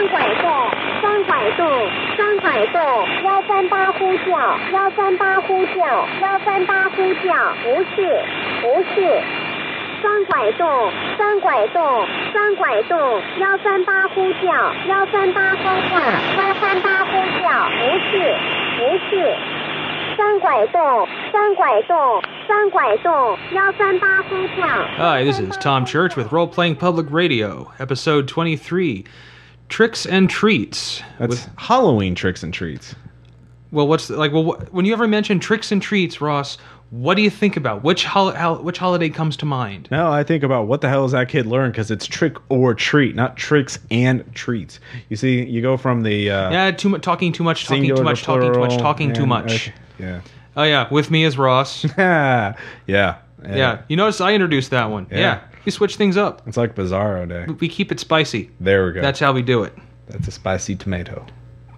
双拐洞，双拐洞，双拐洞，幺三八呼叫，幺三八呼叫，幺三八呼叫，不是，不是。双拐洞，双拐洞，双拐洞，幺三八呼叫，幺三八呼叫，幺三八呼叫，不是，不是。双拐洞，双拐洞，双拐洞，幺三八呼叫。 Hi, this is Tom Church with Role Playing Public Radio, episode 23 Tricks and Treats. That's With- Halloween tricks and treats. well, what's the, like, well, wh- when you ever mention tricks and treats, Ross, what do you think about? Which, hol- which holiday comes to mind? Now I think about what the hell is that kid learn? Because it's trick or treat, not tricks and treats. You see, you go from the uh, Yeah, too much talking, too much talking, too much talking, too much talking, too much. Yeah. Oh yeah, with me is Ross. yeah. Yeah. yeah, you notice I introduced that one. Yeah. Yeah. We switch things up. It's like Bizarro Day. We keep it spicy. There we go. That's how we do it. That's a spicy tomato.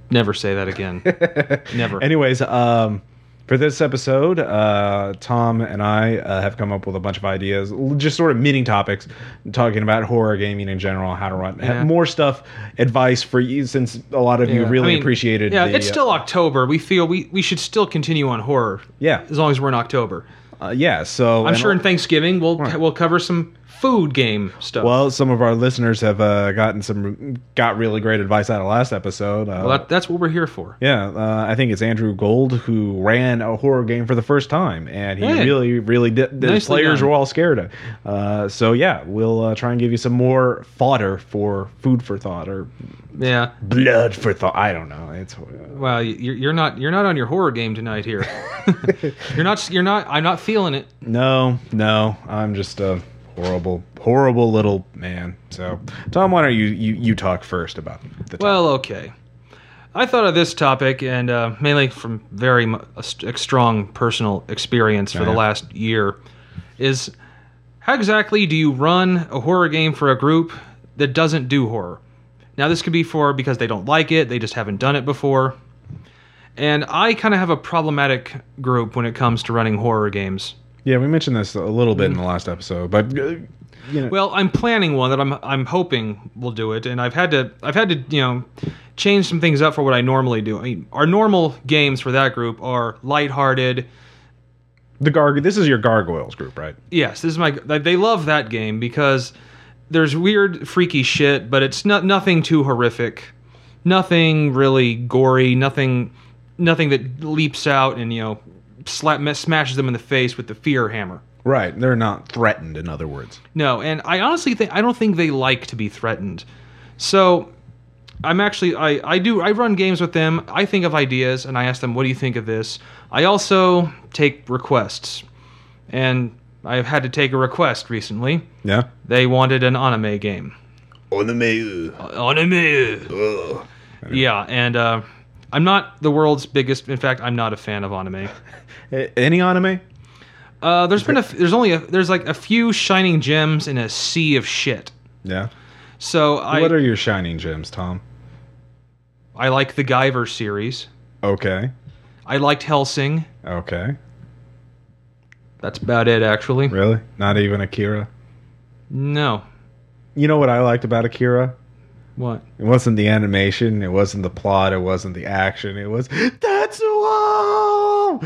Never say that again. Never. Anyways, um, for this episode, uh, Tom and I uh, have come up with a bunch of ideas, just sort of mini topics, talking about horror gaming in general, how to run Yeah. more stuff, advice for you, since a lot of you really I mean, appreciated. Yeah, the, it's still uh, October. We feel we, we should still continue on horror. Yeah. as long as we're in October. uh, yeah. So I'm sure in Thanksgiving we'll we'll cover some food game stuff. Well, some of our listeners have uh, gotten some got really great advice out of last episode. Uh, Well, that, that's what we're here for. Yeah, uh, I think it's Andrew Gold who ran a horror game for the first time, and he Hey. really, really did. The players done. were all scared. Uh, so yeah, we'll uh, try and give you some more fodder for food for thought or Yeah. blood for thought. I don't know. It's uh, Well, you're, you're not you're not on your horror game tonight here. you're not you're not. I'm not feeling it. no, no. I'm just a horrible, horrible little man. So Tom, why don't you you, you talk first about the Well, okay. I thought of this topic, and uh, mainly from very mu- strong personal experience for the Yeah. last year, is how exactly do you run a horror game for a group that doesn't do horror? Now, this could be for because they don't like it, they just haven't done it before. And I kind of have a problematic group when it comes to running horror games. Yeah, we mentioned this a little bit in the last episode, but uh, you know, Well, I'm planning one that I'm I'm hoping will do it, and I've had to I've had to you know change some things up for what I normally do. I mean, our normal games for that group are lighthearted. the garg. This is your gargoyles group, right? Yes, this is my they love that game because there's weird freaky shit, but it's not nothing too horrific, nothing really gory, nothing nothing that leaps out and you know slap smashes them in the face with the fear hammer. Right. They're not threatened, in other words. No, and I honestly think I don't think they like to be threatened. So I'm actually I, I do I run games with them. I think of ideas and I ask them, what do you think of this? I also take requests. And I've had to take a request recently. Yeah. They wanted an anime game. Anime. the mail. Anime. Yeah, and uh, I'm not the world's biggest. In fact, I'm not a fan of anime. Any anime? Uh, there's been a there's only a, there's like a few shining gems in a sea of shit. Yeah. So I what are your shining gems, Tom? I like the Guyver series. Okay. I liked Hellsing. Okay. That's about it, actually. Really? Not even Akira? No. You know what I liked about Akira? What? It wasn't the animation, it wasn't the plot, it wasn't the action, it was Tetsuo!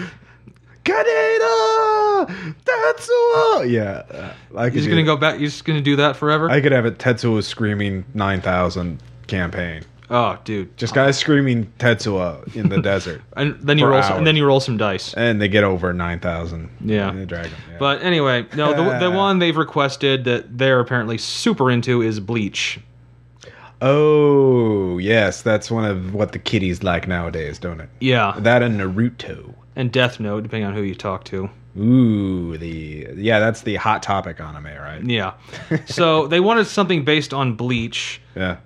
Kaneda! Tetsuo! Yeah. uh, I You're just gonna that. go back. You're just gonna do that forever? I could have a Tetsuo screaming 9000 campaign. oh, dude. Just guys screaming Tetsuo in the desert. And then you roll. Some, and then you roll some dice. And they get over 9000. Yeah. And they drag 'em, yeah. But anyway, no. The, the one they've requested that they're apparently super into is Bleach. Oh, yes, that's one of what the kiddies like nowadays, don't it? Yeah, That and Naruto. and Death Note, depending on who you talk to. Ooh, the yeah, that's the hot topic anime, right? Yeah. so they wanted something based on Bleach. Yeah.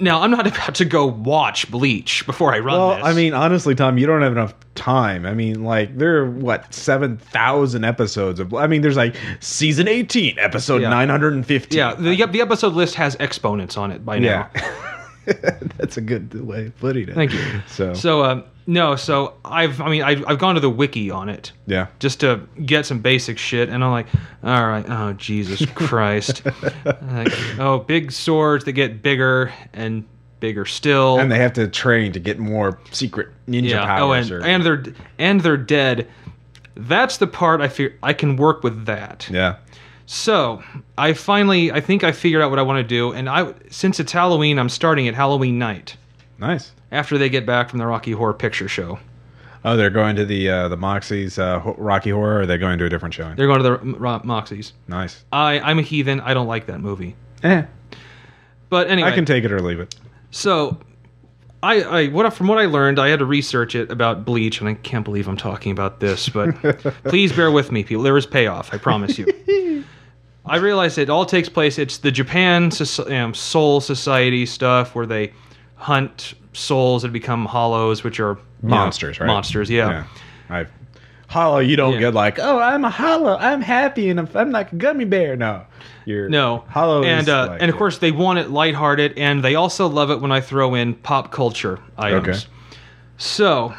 Now I'm not about to go watch Bleach before I run Well, this. I mean, honestly, Tom, you don't have enough time. I mean, like there are what seven thousand episodes of. I mean, there's like season eighteen, episode Yeah. nine hundred and fifteen. yeah, the, the episode list has exponents on it by now. yeah. that's a good way of putting it. Thank you. So, So uh, no, so I've I mean I've, I've gone to the wiki on it yeah. just to get some basic shit, and I'm like, all right, oh Jesus Christ, like, oh big swords that get bigger and bigger still. and they have to train to get more secret ninja yeah. powers. Oh, and or, and they're and they're dead. That's the part I fear I can work with that. yeah. So I finally, I think I figured out what I want to do, and I since it's Halloween, I'm starting at Halloween night Nice. after they get back from the Rocky Horror Picture Show. Oh, they're going to the uh, the Moxie's uh, Rocky Horror. Or are they going to a different showing? They're going to the Ro- Moxies. nice. I, I'm a heathen. I don't like that movie. Eh, But anyway, I can take it or leave it. so I, I what from what I learned, I had to research it about Bleach, and I can't believe I'm talking about this, but please bear with me, people. There is payoff. I promise you. I realize it all takes place. It's the Japan um, Soul Society stuff where they hunt souls that become hollows, which are you know, Monsters, right? Monsters, yeah. Yeah. I, hollow, you don't Yeah. get like, oh, I'm a hollow, I'm happy, and I'm, I'm like a gummy bear. No, you're No, hollow, and is uh, like- and of course they want it lighthearted, and they also love it when I throw in pop culture items. Okay. So,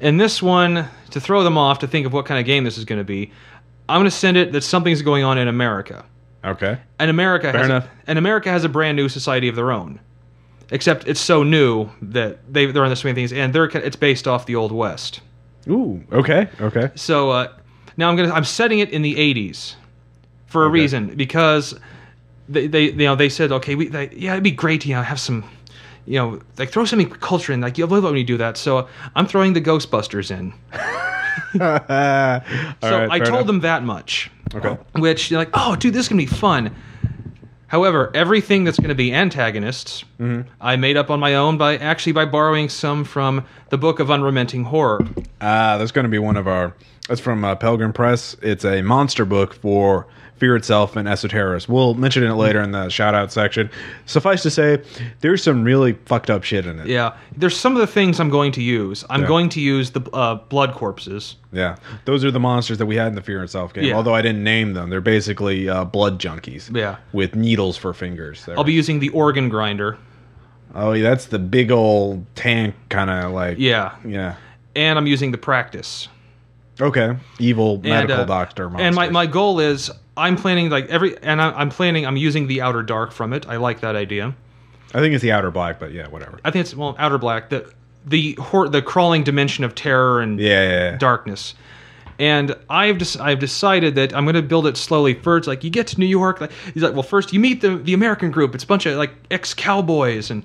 in this one, to throw them off to think of what kind of game this is going to be, I'm going to send it that something's going on in America. okay, And America Fair has enough. and America has a brand new society of their own. Except it's so new that they they're on the swing of things, and they're it's based off the old west. ooh, okay, okay, So uh, now I'm gonna I'm setting it in the 80s for a Okay. reason because they, they you know they said okay we they, yeah it'd be great to you know have some you know like throw something culture in like you'll love it when you do that so I'm throwing the Ghostbusters in so I told them that much Okay. which you're like oh dude this is gonna be fun however everything that's gonna be antagonists Mm-hmm. I made up on my own by actually by borrowing some from the book of unrelenting horror Ah, that's going to be one of our. That's from uh, Pelgrane Press. It's a monster book for Fear Itself and Esoterrorists. We'll mention it later in the shout out section. Suffice to say, there's some really fucked up shit in it. Yeah, there's some of the things I'm going to use. I'm Yeah. going to use the uh, blood corpses. Yeah, those are the monsters that we had in the Fear Itself game. Yeah. Although I didn't name them, they're basically uh, blood junkies. Yeah. with needles for fingers. They're- I'll be using the organ grinder. oh, yeah, that's the big old tank kind of like. Yeah, yeah. and I'm using the practice. Okay, evil medical and, uh, doctor. Monsters. And my, my goal is I'm planning like every and I, I'm planning I'm using the outer dark from it. I like that idea. I think it's the outer black, but yeah, whatever. I think it's well outer black the the hor- the crawling dimension of terror and Yeah, yeah, yeah. darkness. And I've just I've decided that I'm going to build it slowly. First, like you get to New York, like he's like, well, first you meet the the American group. It's a bunch of like ex cowboys and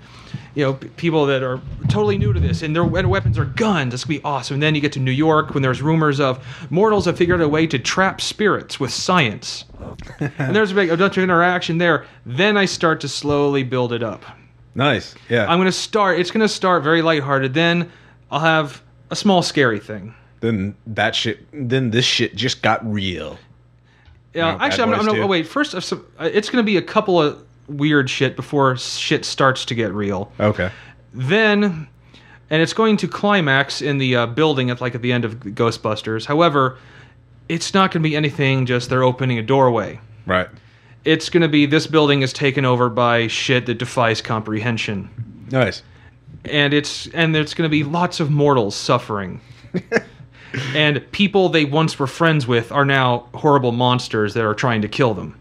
you know p- people that are totally new to this, and their weapons are guns. It's gonna be awesome. And then you get to New York when there's rumors of mortals have figured out a way to trap spirits with science. and there's a big a bunch of interaction there. Then I start to slowly build it up. Nice. Yeah. I'm going to start. It's going to start very lighthearted. Then I'll have a small scary thing. then that shit. Then this shit just got real. Yeah, know, actually, I'm, I'm. Oh, wait. First, it's going to be a couple of weird shit before shit starts to get real. Okay. Then, and it's going to climax in the uh, building at like at the end of Ghostbusters. However, it's not going to be anything. Just they're opening a doorway. Right. It's going to be this building is taken over by shit that defies comprehension, Nice. and it's and there's going to be lots of mortals suffering. and people they once were friends with are now horrible monsters that are trying to kill them.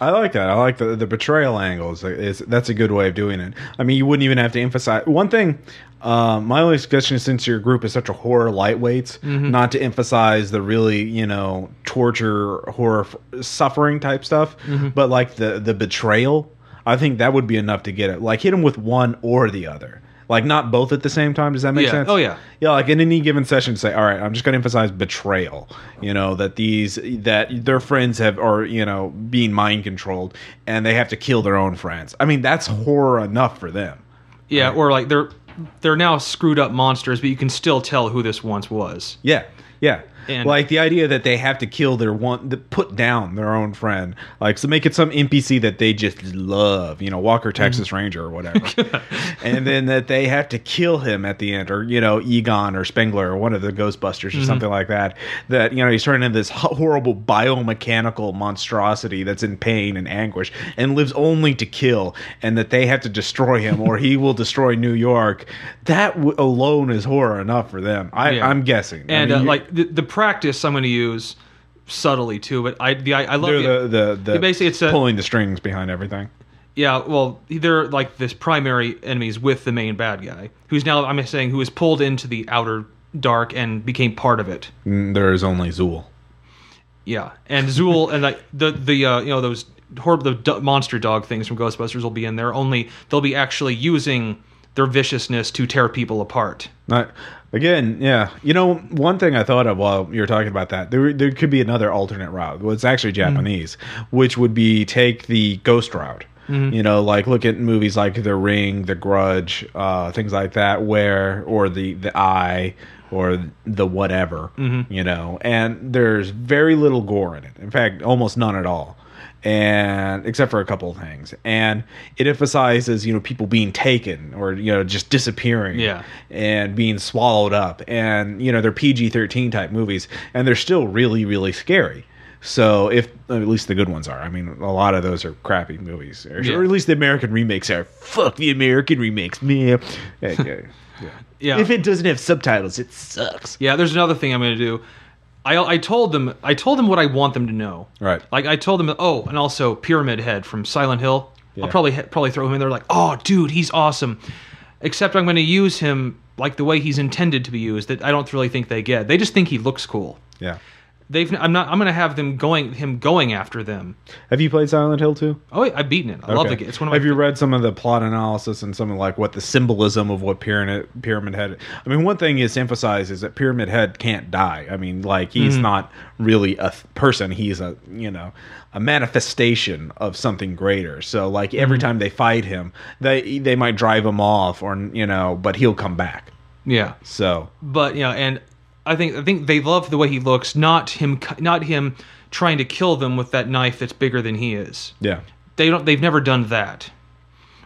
I like that. I like the the betrayal angles. That's a good way of doing it. I mean, you wouldn't even have to emphasize one thing. Um, my only suggestion, is since your group is such a horror lightweights, Mm-hmm. not to emphasize the really you know torture, horror, f- suffering type stuff, Mm-hmm. but like the the betrayal. I think that would be enough to get it. Like hit them with one or the other. Like not both at the same time. Does that make Yeah. sense? Oh, yeah. Yeah, like in any given session, say, all right, I'm just going to emphasize betrayal. You know that these that their friends have are you know being mind controlled, and they have to kill their own friends. I mean, that's horror enough for them. Yeah, or like they're they're now screwed up monsters, but you can still tell who this once was. Yeah, yeah. And- like the idea that they have to kill their one, put down their own friend, like so make it some NPC that they just love, you know, Walker Texas Ranger or whatever, and then that they have to kill him at the end, or you know, Egon or Spengler or one of the Ghostbusters or something like that. That you know he's turning into this horrible biomechanical monstrosity that's in pain and anguish and lives only to kill, and that they have to destroy him or he will destroy New York. That w- alone is horror enough for them. I, Yeah. I'm guessing, I And mean, uh, like the, the practice, I'm going to use subtly too. But I the I, I love They're the, the the, the basically it's a- pulling the strings behind everything. Yeah, well, they're like this primary enemies with the main bad guy, who's now I'm saying who is pulled into the outer dark and became part of it. There is only Zuul. Yeah, and Zuul and like the the uh, you know those horrible the monster dog things from Ghostbusters will be in there. Only they'll be actually using their viciousness to tear people apart. Again, yeah. You know, one thing I thought of while you were talking about that, there there could be another alternate route. Well, it's actually mm-hmm. Japanese, which would be take the ghost route. Mm-hmm. You know, like look at movies like The Ring, The Grudge, uh, things like that, where or the the Eye or the whatever. Mm-hmm. You know, and there's very little gore in it. In fact, almost none at all and except for a couple of things and it emphasizes you know people being taken or you know just disappearing Yeah. and being swallowed up and you know they're PG-13 type movies and they're still really really scary so if at least the good ones are i mean a lot of those are crappy movies or, Yeah. or at least the american remakes are fuck the american remakes man yeah. Yeah. if it doesn't have subtitles it sucks Yeah, there's another thing I'm going to do. I I told them I told them what I want them to know. Right. Like I told them, oh, and also Pyramid Head from Silent Hill. Yeah. I'll probably probably throw him in there. Like, oh, dude, he's awesome. Except I'm going to use him like the way he's intended to be used. That I don't really think they get. They just think he looks cool. yeah They've. I'm not. I'm going to have them going. Him going after them. have you played silent hill too Oh, yeah, I've beaten it. I love the game. It's one of my. Have you read some of the plot analysis and some of like what the symbolism of what pyramid pyramid head? I mean, one thing is emphasized is that pyramid head can't die. I mean, like he's Mm-hmm. not really a th- person. He's a you know a manifestation of something greater. So like every Mm-hmm. time they fight him, they they might drive him off or you know, but he'll come back. yeah. So but you know, and I think I think they love the way he looks, not him, not him trying to kill them with that knife that's bigger than he is. yeah, They don't. They've never done that,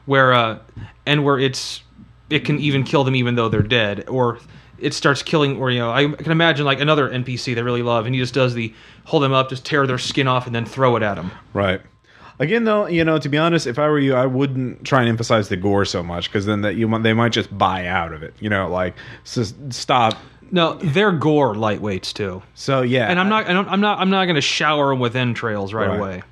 where uh, and where it's it can even kill them even though they're dead, or it starts killing. Or you know, I can imagine like another NPC they really love, and he just does the hold them up, just tear their skin off, and then throw it at them. right. Again, though, you know, to be honest, if I were you, I wouldn't try and emphasize the gore so much because then that you they might just buy out of it. You know, like so stop. No, they're gore lightweights too. So yeah, And I'm not. I don't, I'm not. I'm not going to shower them with entrails right, Right. away.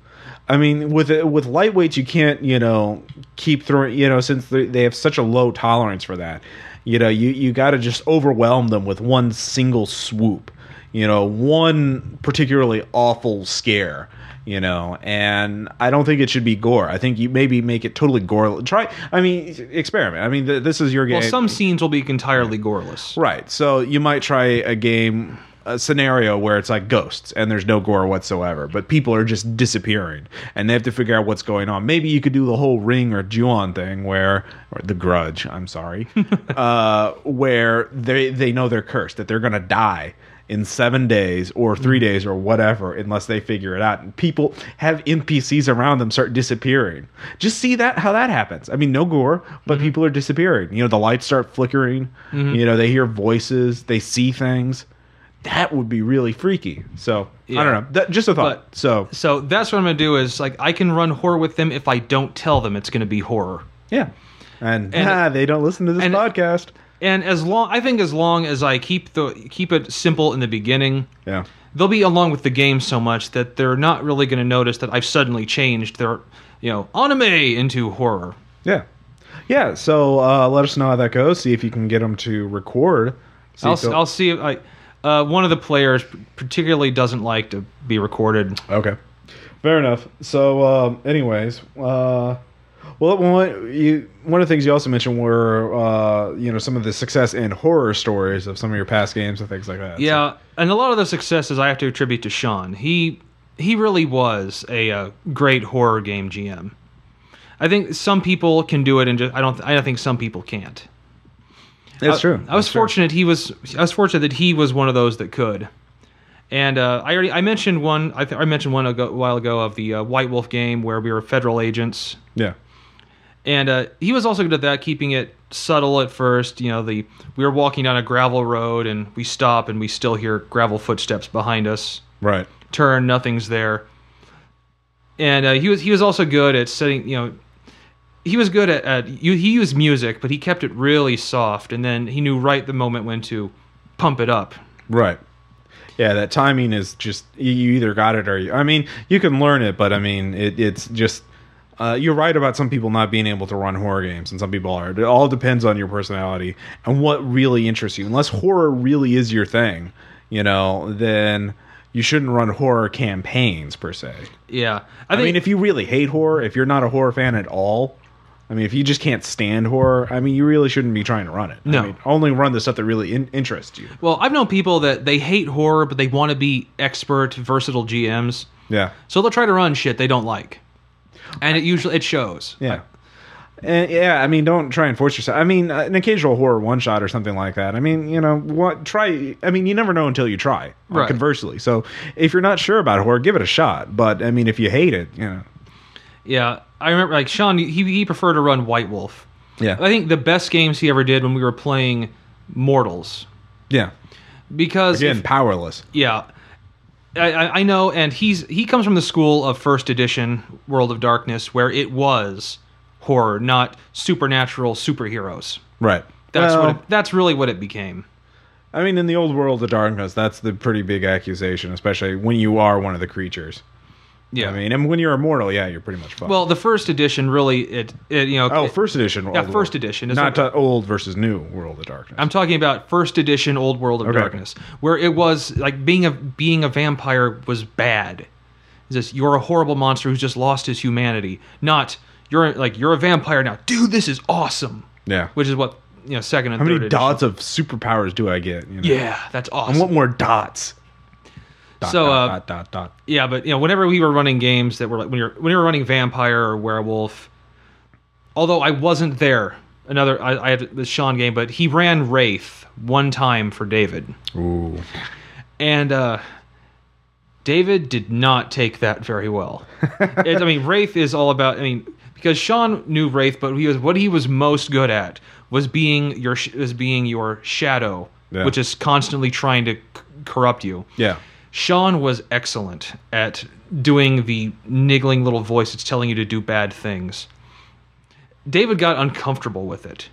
I mean, with with lightweights, you can't, you know, keep throwing, you know, since they they have such a low tolerance for that. You know, you you got to just overwhelm them with one single swoop. You know, one particularly awful scare. You know, and I don't think it should be gore. I think you maybe make it totally gore. Try, I mean, experiment. I mean, th- this is your game. Well, some scenes will be entirely goreless. Right. So you might try a game, a scenario where it's like ghosts and there's no gore whatsoever, but people are just disappearing and they have to figure out what's going on. Maybe you could do the whole Ring or Ju-on thing where, or The Grudge, I'm sorry, uh, where they they know they're cursed, that they're going to die in seven days or three mm. days or whatever unless they figure it out. And people have npcs around them start disappearing. Just see that how that happens. I mean no gore but mm-hmm. people are disappearing. You know the lights start flickering. Mm-hmm. You know they hear voices they see things. That would be really freaky. So i don't know. That, just a thought. But- so So that's what I'm going to do is like I can run horror with them if I don't tell them it's going to be horror. yeah. And, And- ah, they don't listen to this and- podcast And as long I think as long as I keep the keep it simple in the beginning, yeah they'll be along with the game so much that they're not really going to notice that I've suddenly changed their you know anime into horror. yeah yeah so uh, let us know how that goes see if you can get them to record See I'll I'll see if I uh, one of the players particularly doesn't like to be recorded. Okay, fair enough. So, um, anyways, uh, well, one you one of the things you also mentioned were uh, you know some of the success in horror stories of some of your past games and things like that. So- Yeah, and a lot of the successes I have to attribute to Sean. He he really was a, uh great horror game GM. I think some people can do it, and just I don't. I don't think some people can't. that's I- true. I was true. fortunate. He was. I was fortunate that he was one of those that could. And uh, I already I mentioned one. I, th- I mentioned one ago, a while ago of the uh, White Wolf game where we were federal agents, Yeah, and uh, he was also good at that, keeping it subtle at first. You know, the we were walking down a gravel road and we stop and we still hear gravel footsteps behind us. right. Turn, nothing's there. And uh, he was he was also good at setting. You know, he was good at, at you, he used music, but he kept it really soft, and then he knew right the moment when to pump it up. Right. Yeah, that timing is just you- you either got it or you, I mean you can learn it, but I mean it, it's just Uh, you're right about some people not being able to run horror games, and some people are. It all depends on your personality and what really interests you. Unless horror really is your thing, you know, then you shouldn't run horror campaigns per se. Yeah, I, mean, if you really hate horror, if you're not a horror fan at all, I mean, if you just can't stand horror, I mean, you really shouldn't be trying to run it. No. I mean, only run the stuff that really in- interests you. well, I've known people that they hate horror, but they want to be expert, versatile GMs. Yeah. So they'll try to run shit they don't like, and it usually it shows. Yeah. And yeah, I mean, don't try and force yourself. I mean, an occasional horror one shot or something like that. I mean, you know, what try. I mean, you never know until you try. Right. Conversely, so if you're not sure about horror, give it a shot. But I mean, if you hate it, you know, Yeah, I remember like Sean. He he preferred to run White Wolf. yeah, I think the best games he ever did when we were playing Mortals yeah. because Again, if- powerless. yeah. I, I I know, and he's he comes from the school of first edition World of Darkness, where it was horror, not supernatural superheroes. Right. That's Well, what it, that's really what it became. I mean, in the old world of darkness, that's the pretty big accusation, especially when you are one of the creatures. Yeah. I mean, and when you're immortal, yeah, you're pretty much fucked. well, the first edition really it, it you know oh, it- first edition. yeah first World. edition is not like- old versus new World of Darkness. I'm talking about first edition Old World of Okay. Darkness, where it was like being a being a vampire was bad. It's just you're a horrible monster who's just lost his humanity. Not you're like you're a vampire now, dude. This is awesome. yeah. Which is what you know. Second and How third many edition. dots of superpowers do I get? You know? Yeah, that's awesome. I want more dots. Dot, So, dot, uh, dot, dot, dot. yeah, but you know, whenever we were running games that were like when you're when you were running vampire or werewolf, although I wasn't there. Another I, I had the Sean game, but he ran Wraith one time for David. Ooh. and uh, David did not take that very well. It- I mean, Wraith is all about. I mean, because Sean knew Wraith, but he was what he was most good at was being your was being your shadow, Yeah. which is constantly trying to c- corrupt you. Yeah. Sean was excellent at doing the niggling little voice that's telling you to do bad things. David got uncomfortable with it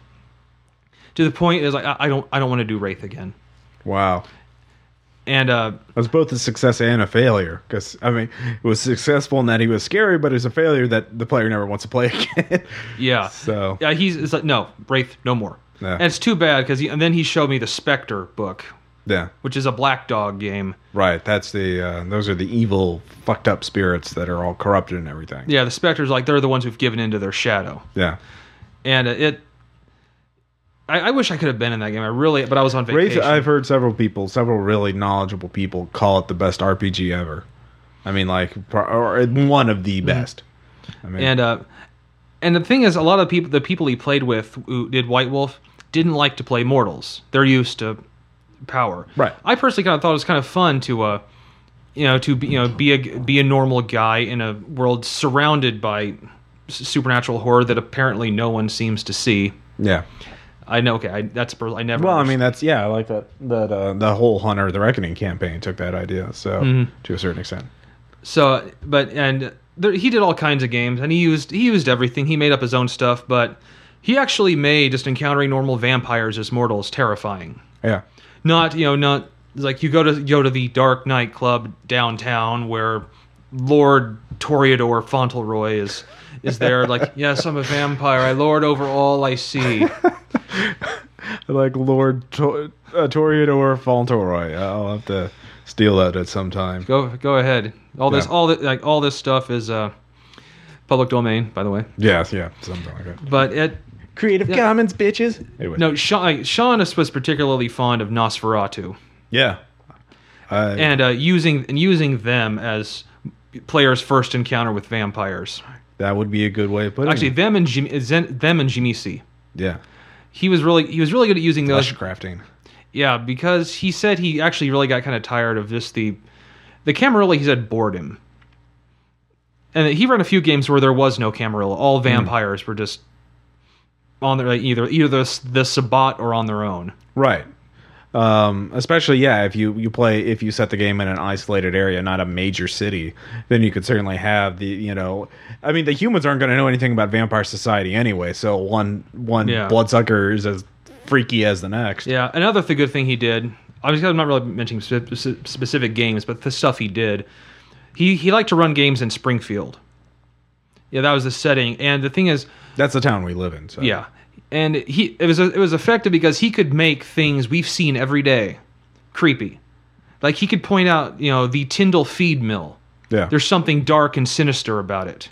to the point is like I, I don't I don't want to do Wraith again. Wow. And uh, It was both a success and a failure. Because, I mean, it was successful in that he was scary, but it was a failure that the player never wants to play again. Yeah. So- yeah, he's it's like no Wraith, no more. Yeah. And it's too bad because and then he showed me the Spectre book, yeah. which is a Black Dog game. Right. That's the, uh, those are the evil, fucked up spirits that are all corrupted and everything. Yeah, the specters like they're the ones who've given into their shadow, Yeah. and it. I, I wish I could have been in that game. I really, but I was on Wraith, vacation. I've heard several people, several really knowledgeable people call it the best RPG ever. I mean, like, or one of the best. I mean, and uh, and the thing is, a lot of people, the people he played with who did White Wolf, didn't like to play mortals. They're used to power. Right. I personally kind of thought it was kind of fun to, uh, you know, to be, you know, be a be a normal guy in a world surrounded by supernatural horror that apparently no one seems to see. yeah. I know. Okay, I, that's I never. Well, I mean, that's yeah, I like that. That uh, the whole Hunter the Reckoning campaign took that idea, so Mm-hmm. to a certain extent. So, but and there, he did all kinds of games, and he used he used everything. He made up his own stuff, but he actually made just encountering normal vampires as mortals terrifying. Yeah, Not you know not like you go to go to the Dark Night Club downtown where Lord Toreador Fauntleroy is is there. like yes, I'm a vampire. I lord over all I see. like Lord to- uh, Toreador Fauntleroy. I'll have to steal that at some time. Go go ahead. All this Yeah. all the, like all this stuff is uh public domain, by the way. Yes, yeah, something like that. But it Creative Yeah. Commons, bitches. Anyway, no Sean, Sean was particularly fond of Nosferatu. yeah, I, and uh, using and using them as players' first encounter with vampires. that would be a good way of putting Actually, it. them and Jim, Zen, them and Jimisi. Yeah, He was really he was really good at using those. crafting. Yeah, because he said he actually really got kind of tired of just the the Camarilla. He said bored him, and he ran a few games where there was no Camarilla. Hmm. All vampires were just on their like, either either the the Sabbat or on their own. Right. Um, especially yeah, if you you play if you set the game in an isolated area, not a major city, then you could certainly have the you know, I mean the humans aren't going to know anything about vampire society anyway, so one one Yeah. bloodsucker is as freaky as the next. Yeah, another th- good thing he did. Obviously, I'm not really mentioning spe- spe- specific games, but the stuff he did. He he liked to run games in Springfield, Yeah, that was the setting. And the thing is, That's the town we live in. So. yeah, and he it was it was effective because he could make things we've seen every day creepy. Like he could point out, you know, the Tyndall feed mill. Yeah. There's something dark and sinister about it.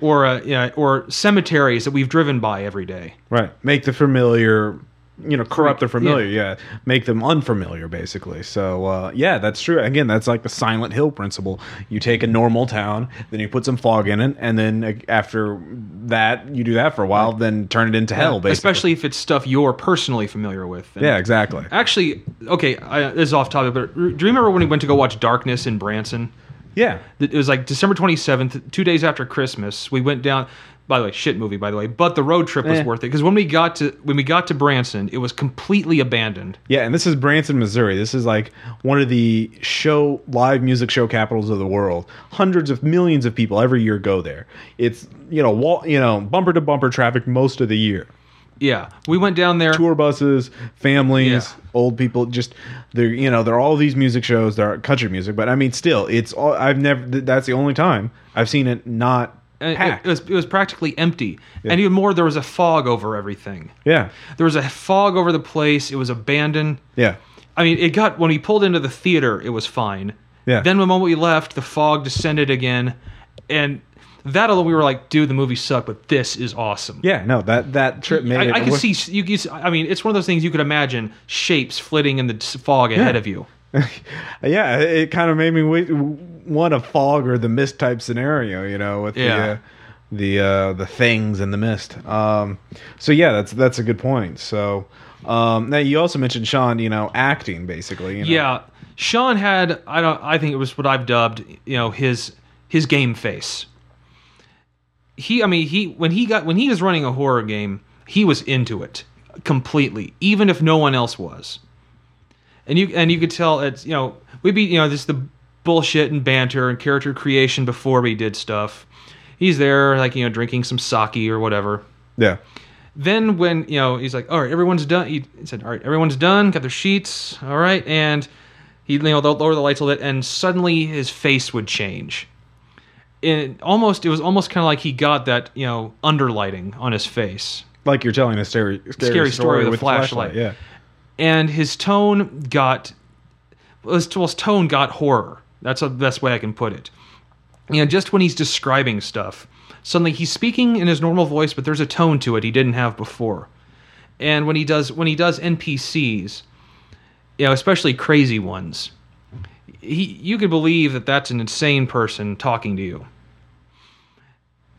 Or uh, yeah, or cemeteries that we've driven by every day. Right. Make the familiar, you know, corrupt the familiar. Yeah. Make them unfamiliar, basically. So, uh, yeah, that's true. Again, that's like the Silent Hill principle. You take a normal town, then you put some fog in it, and then after that, you do that for a while, then turn it into hell, basically. Especially if it's stuff you're personally familiar with. And Yeah, exactly. Actually, okay, I, this is off topic, but do you remember when we went to go watch Darkness in Branson? Yeah. It was like December 27th, two days after Christmas. We went down. By the way, shit movie. By the way, but the road trip was Eh. worth it because when we got to when we got to Branson, it was completely abandoned. Yeah, and this is Branson, Missouri. This is like one of the show live music show capitals of the world. Hundreds of millions of people every year go there. It's you know wall, you know bumper to bumper traffic most of the year. Yeah, we went down there. Tour buses, families, Yeah. old people. Just they're you know they're all these music shows. There are country music, but I mean still, it's all I've never. That's the only time I've seen it not. Uh, it, it was it was practically empty, and even more, there was a fog over everything. yeah, There was a fog over the place. It was abandoned. yeah, I mean, it got when we pulled into the theater, it was fine. Yeah. Then the moment we left, the fog descended again, and that although we were like, dude, the movie sucked, but this is awesome. yeah. No, that that trip made it. I, I could see you, you. I mean, it's one of those things you could imagine shapes flitting in the fog ahead Yeah. of you. yeah, it kind of made me want a fog or the mist type scenario, you know, with Yeah. the uh, the uh, the things and the mist. Um, so yeah, that's that's a good point. So um, now you also mentioned Sean, you know, acting basically. You know? Yeah, Sean had. I don't. I think it was what I've dubbed. You know, his his game face. He. I mean, he when he got when he was running a horror game, he was into it completely, even if no one else was. And you and you could tell it's you know we'd be you know this the bullshit and banter and character creation before we did stuff. He's there like you know drinking some sake or whatever. yeah, Then when you know he's like, all right, everyone's done. He said, all right, everyone's done. Got their sheets. All right, and he you know they'll lower the lights a little bit, and suddenly his face would change. It almost it was almost kind of like he got that you know underlighting on his face, like you're telling a scary scary, Scary story with a the flashlight. Yeah, and his tone got his, well, his tone got horror. That's the best way I can put it. You know, just when he's describing stuff, suddenly he's speaking in his normal voice, but there's a tone to it he didn't have before. And when he does when he does NPCs, you know, especially crazy ones, he you could believe that that's an insane person talking to you.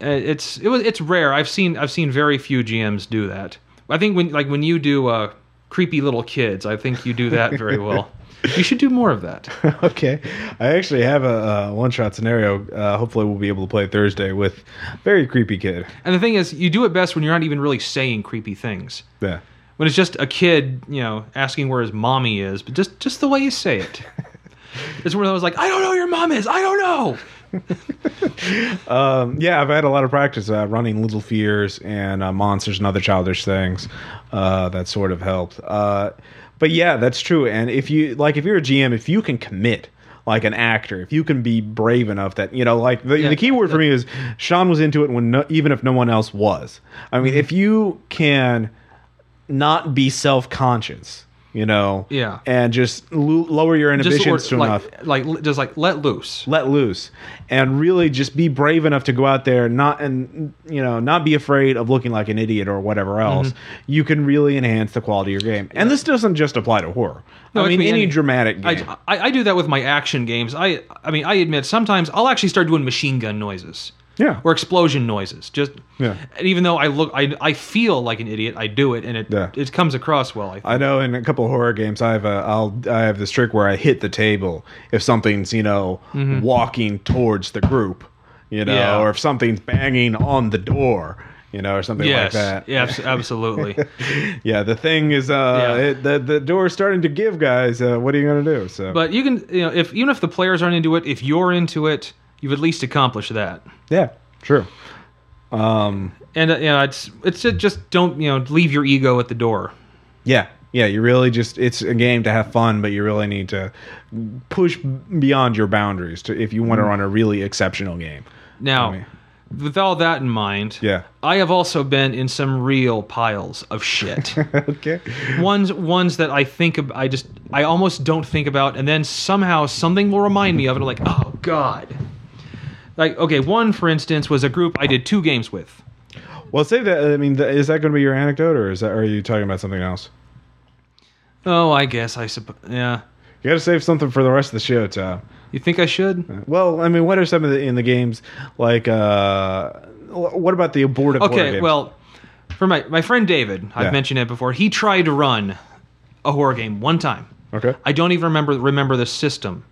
Uh, It's it was it's rare. I've seen I've seen very few GMs do that. I think when like when you do uh, creepy little kids, I think you do that very well. You should do more of that. okay. I actually have a, uh one shot scenario. Uh, hopefully, we'll be able to play Thursday with very creepy kid. And the thing is, you do it best when you're not even really saying creepy things. Yeah. When it's just a kid, you know, asking where his mommy is, but just just the way you say it. it's where I was like, I don't know who your mom is. I don't know. Um, yeah, I've had a lot of practice uh, running Little Fears and uh, Monsters and Other Childish Things. Uh, that sort of helped. Uh, but yeah, that's true. And if you like, if you're a GM, if you can commit like an actor, if you can be brave enough that you know, like the, Yeah. the key word for me is Sean was into it when no, even if no one else was. I Mm-hmm. mean, if you can not be self conscious. You know, Yeah. and just lo- lower your Just inhibitions to or, enough like, like just like let loose. let loose and really just be brave enough to go out there and not and you know not be afraid of looking like an idiot or whatever else Mm-hmm. you can really enhance the quality of your game and this doesn't just apply to horror No, i mean any, any- dramatic game I, I I do that with my action games. I I mean I admit sometimes I'll actually start doing machine gun noises. Yeah. Or explosion noises. Just Yeah. And even though I look I I feel like an idiot, I do it and it Yeah. it comes across well. I think. I know in a couple of horror games I have a I'll I have this trick where I hit the table if something's you know walking towards the group you know Mm-hmm. Yeah. or if something's banging on the door you know or something yes. like that Yeah, absolutely. yeah the thing is uh Yeah. it, the the door's starting to give guys uh, what are you gonna do so but you can you know if even if the players aren't into it, if you're into it, you've at least accomplished that. Yeah, true. Um, And uh, you know, it's it's just don't you know leave your ego at the door. yeah, yeah. You really just it's a game to have fun, but you really need to push beyond your boundaries to if you want to run a really exceptional game. Now, I mean- with all that in mind, Yeah. I have also been in some real piles of shit. okay. ones ones that I think ab- I just I almost don't think about, and then somehow something will remind me of it. I'm like, oh god. Like okay, one for instance was a group I did two games with. Well, save that. I mean, is that going to be your anecdote, or is that? Or are you talking about something else? Oh, I guess I suppose. Yeah. You got to save something for the rest of the show, Tom. You think I should? Well, I mean, what are some of the in the games like? uh What about the abortive? Okay, well, for my my friend David, I've Yeah. mentioned it before. He tried to run a horror game one time. okay, I don't even remember remember the system.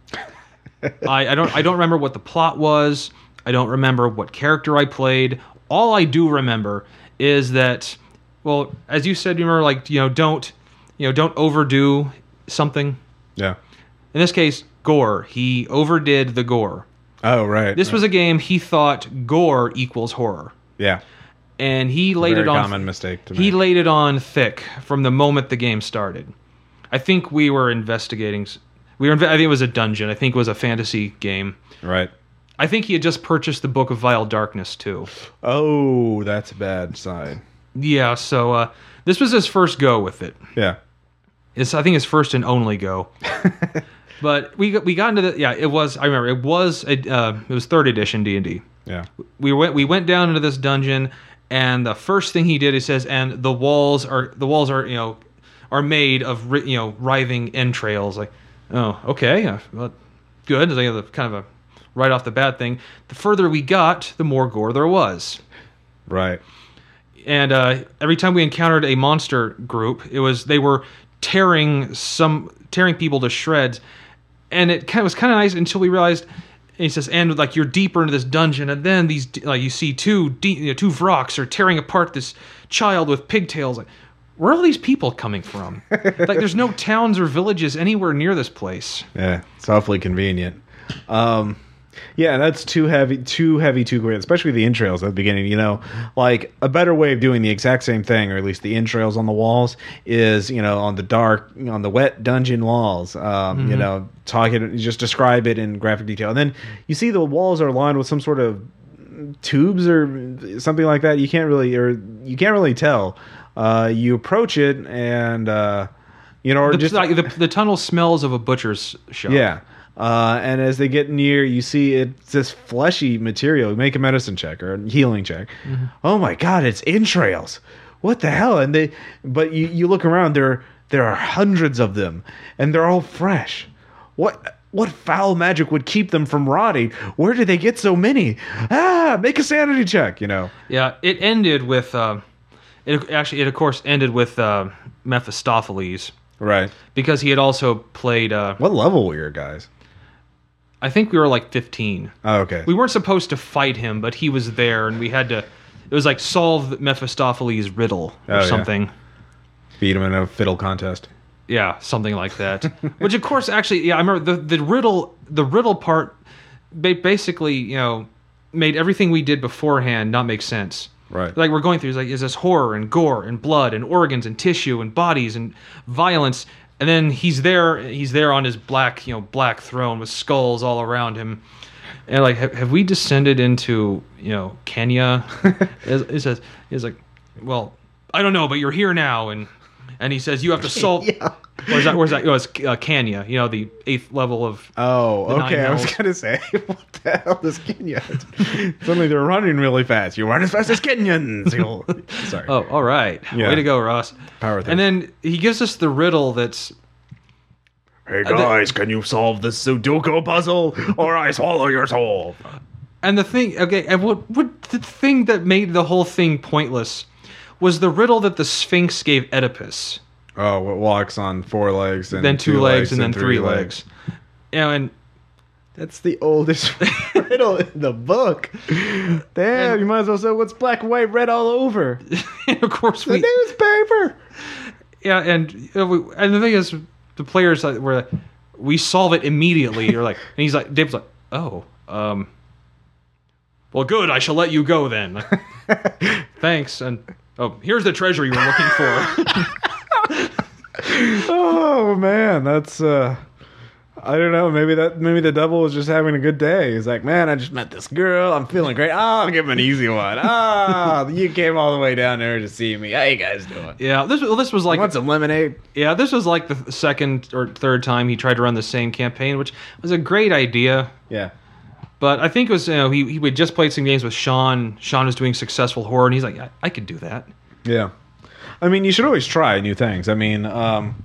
I, I don't I don't remember what the plot was. I don't remember what character I played. All I do remember is that, well, as you said, you remember like you know don't you know don't overdo something. yeah. In this case, gore. He overdid the gore. Oh, right. This was a game he thought gore equals horror, yeah, and he laid it on. common mistake to He make. laid it on thick from the moment the game started. I think we were investigating. We were. I think it was a dungeon. I think it was a fantasy game. right. I think he had just purchased the Book of Vile Darkness too. Oh, that's a bad sign. Yeah. So uh, this was his first go with it. Yeah. It's I think his first and only go. but we got, we got into the yeah. It was I remember it was a, uh, it was third edition D and D. Yeah. we went we went down into this dungeon and the first thing he did he says and the walls are the walls are you know are made of you know writhing entrails like oh okay. Uh, well, good. It's like a, kind of a right off the bat thing. The further we got the more gore there was. Right. and uh, every time we encountered a monster group it was they were tearing some tearing people to shreds. And it kind of was kind of nice until we realized and he says and like you're deeper into this dungeon and then these like you see two de- you know, two vrocks are tearing apart this child with pigtails. like where are all these people coming from like there's no towns or villages anywhere near this place Yeah, it's awfully convenient. Um, yeah, that's too heavy, too heavy, too great, Especially the entrails at the beginning. You know, like a better way of doing the exact same thing, or at least the entrails on the walls, is you know on the dark, on the wet dungeon walls. Um, You know, talk it, just describe it in graphic detail, and then you see the walls are lined with some sort of tubes or something like that. You can't really, or you can't really tell. Uh, you approach it, and uh, you know, or the, just like, the, the tunnel smells of a butcher's shop yeah. Uh, and as they get near, you see it's this fleshy material. Make a medicine check or a healing check. Oh my god, it's entrails! What the hell? And they, but you, you look around, there there are hundreds of them, and they're all fresh. What what foul magic would keep them from rotting? Where did they get so many? Ah, make a sanity check. You know. Yeah, it ended with. Uh, it actually, it of course ended with uh, Mephistopheles Right. because he had also played. Uh, What level were your guys? I think we were like fifteen. Oh, okay. We weren't supposed to fight him, but he was there, and we had to. It was like solve Mephistopheles' riddle or Oh, yeah. something. Beat him in a fiddle contest. Yeah, something like that. Which, of course, actually, yeah, I remember the the riddle. The riddle part, ba- basically, you know, made everything we did beforehand not make sense. Right. Like we're going through, it's like, is this horror and gore and blood and organs and tissue and bodies and violence? And then he's there, he's there on his black, you know, black throne with skulls all around him. And like, have, have we descended into, you know, Cania? it says, he's like, well, I don't know, but you're here now, and and he says you have to solve. yeah. Where's that? Where's that? Oh, it's uh, Cania. You know, the eighth level of. Oh, nine okay. I was gonna say, what the hell is Kenya? Suddenly they're running really fast. You run as fast as Kenyans. You'll- Sorry. Oh, all right. Yeah. Way to go, Ross. Power through. And then he gives us the riddle that's Hey the- guys, can you solve this Sudoku puzzle, or I swallow your soul? And the thing, okay, and what, what the thing that made the whole thing pointless was the riddle that the Sphinx gave Oedipus. Oh, what walks on four legs and Then two, legs, and then three legs. You know, and That's the oldest riddle in the book. Damn, you might as well say what's black, white, red all over. of course The we, newspaper. yeah, and you know, we, and the thing is, the players like, were, we solve it immediately. You're like, and he's like, Dave's like, oh, um, well, good. I shall let you go then. Thanks. And oh, here's the treasure you were looking for. Oh man, that's uh I don't know. Maybe that maybe the devil was just having a good day. He's like, man, I just met this girl. I'm feeling great. Ah, I'll give him an easy one. Ah, you came all the way down there to see me. How you guys doing? Yeah, this well, this was like Want some lemonade? yeah, this was like the second or third time he tried to run the same campaign, which was a great idea. Yeah. But I think it was you know he he had just played some games with Sean. Sean was doing successful horror, and he's like, I, I could do that. Yeah. I mean, you should always try new things. I mean, um,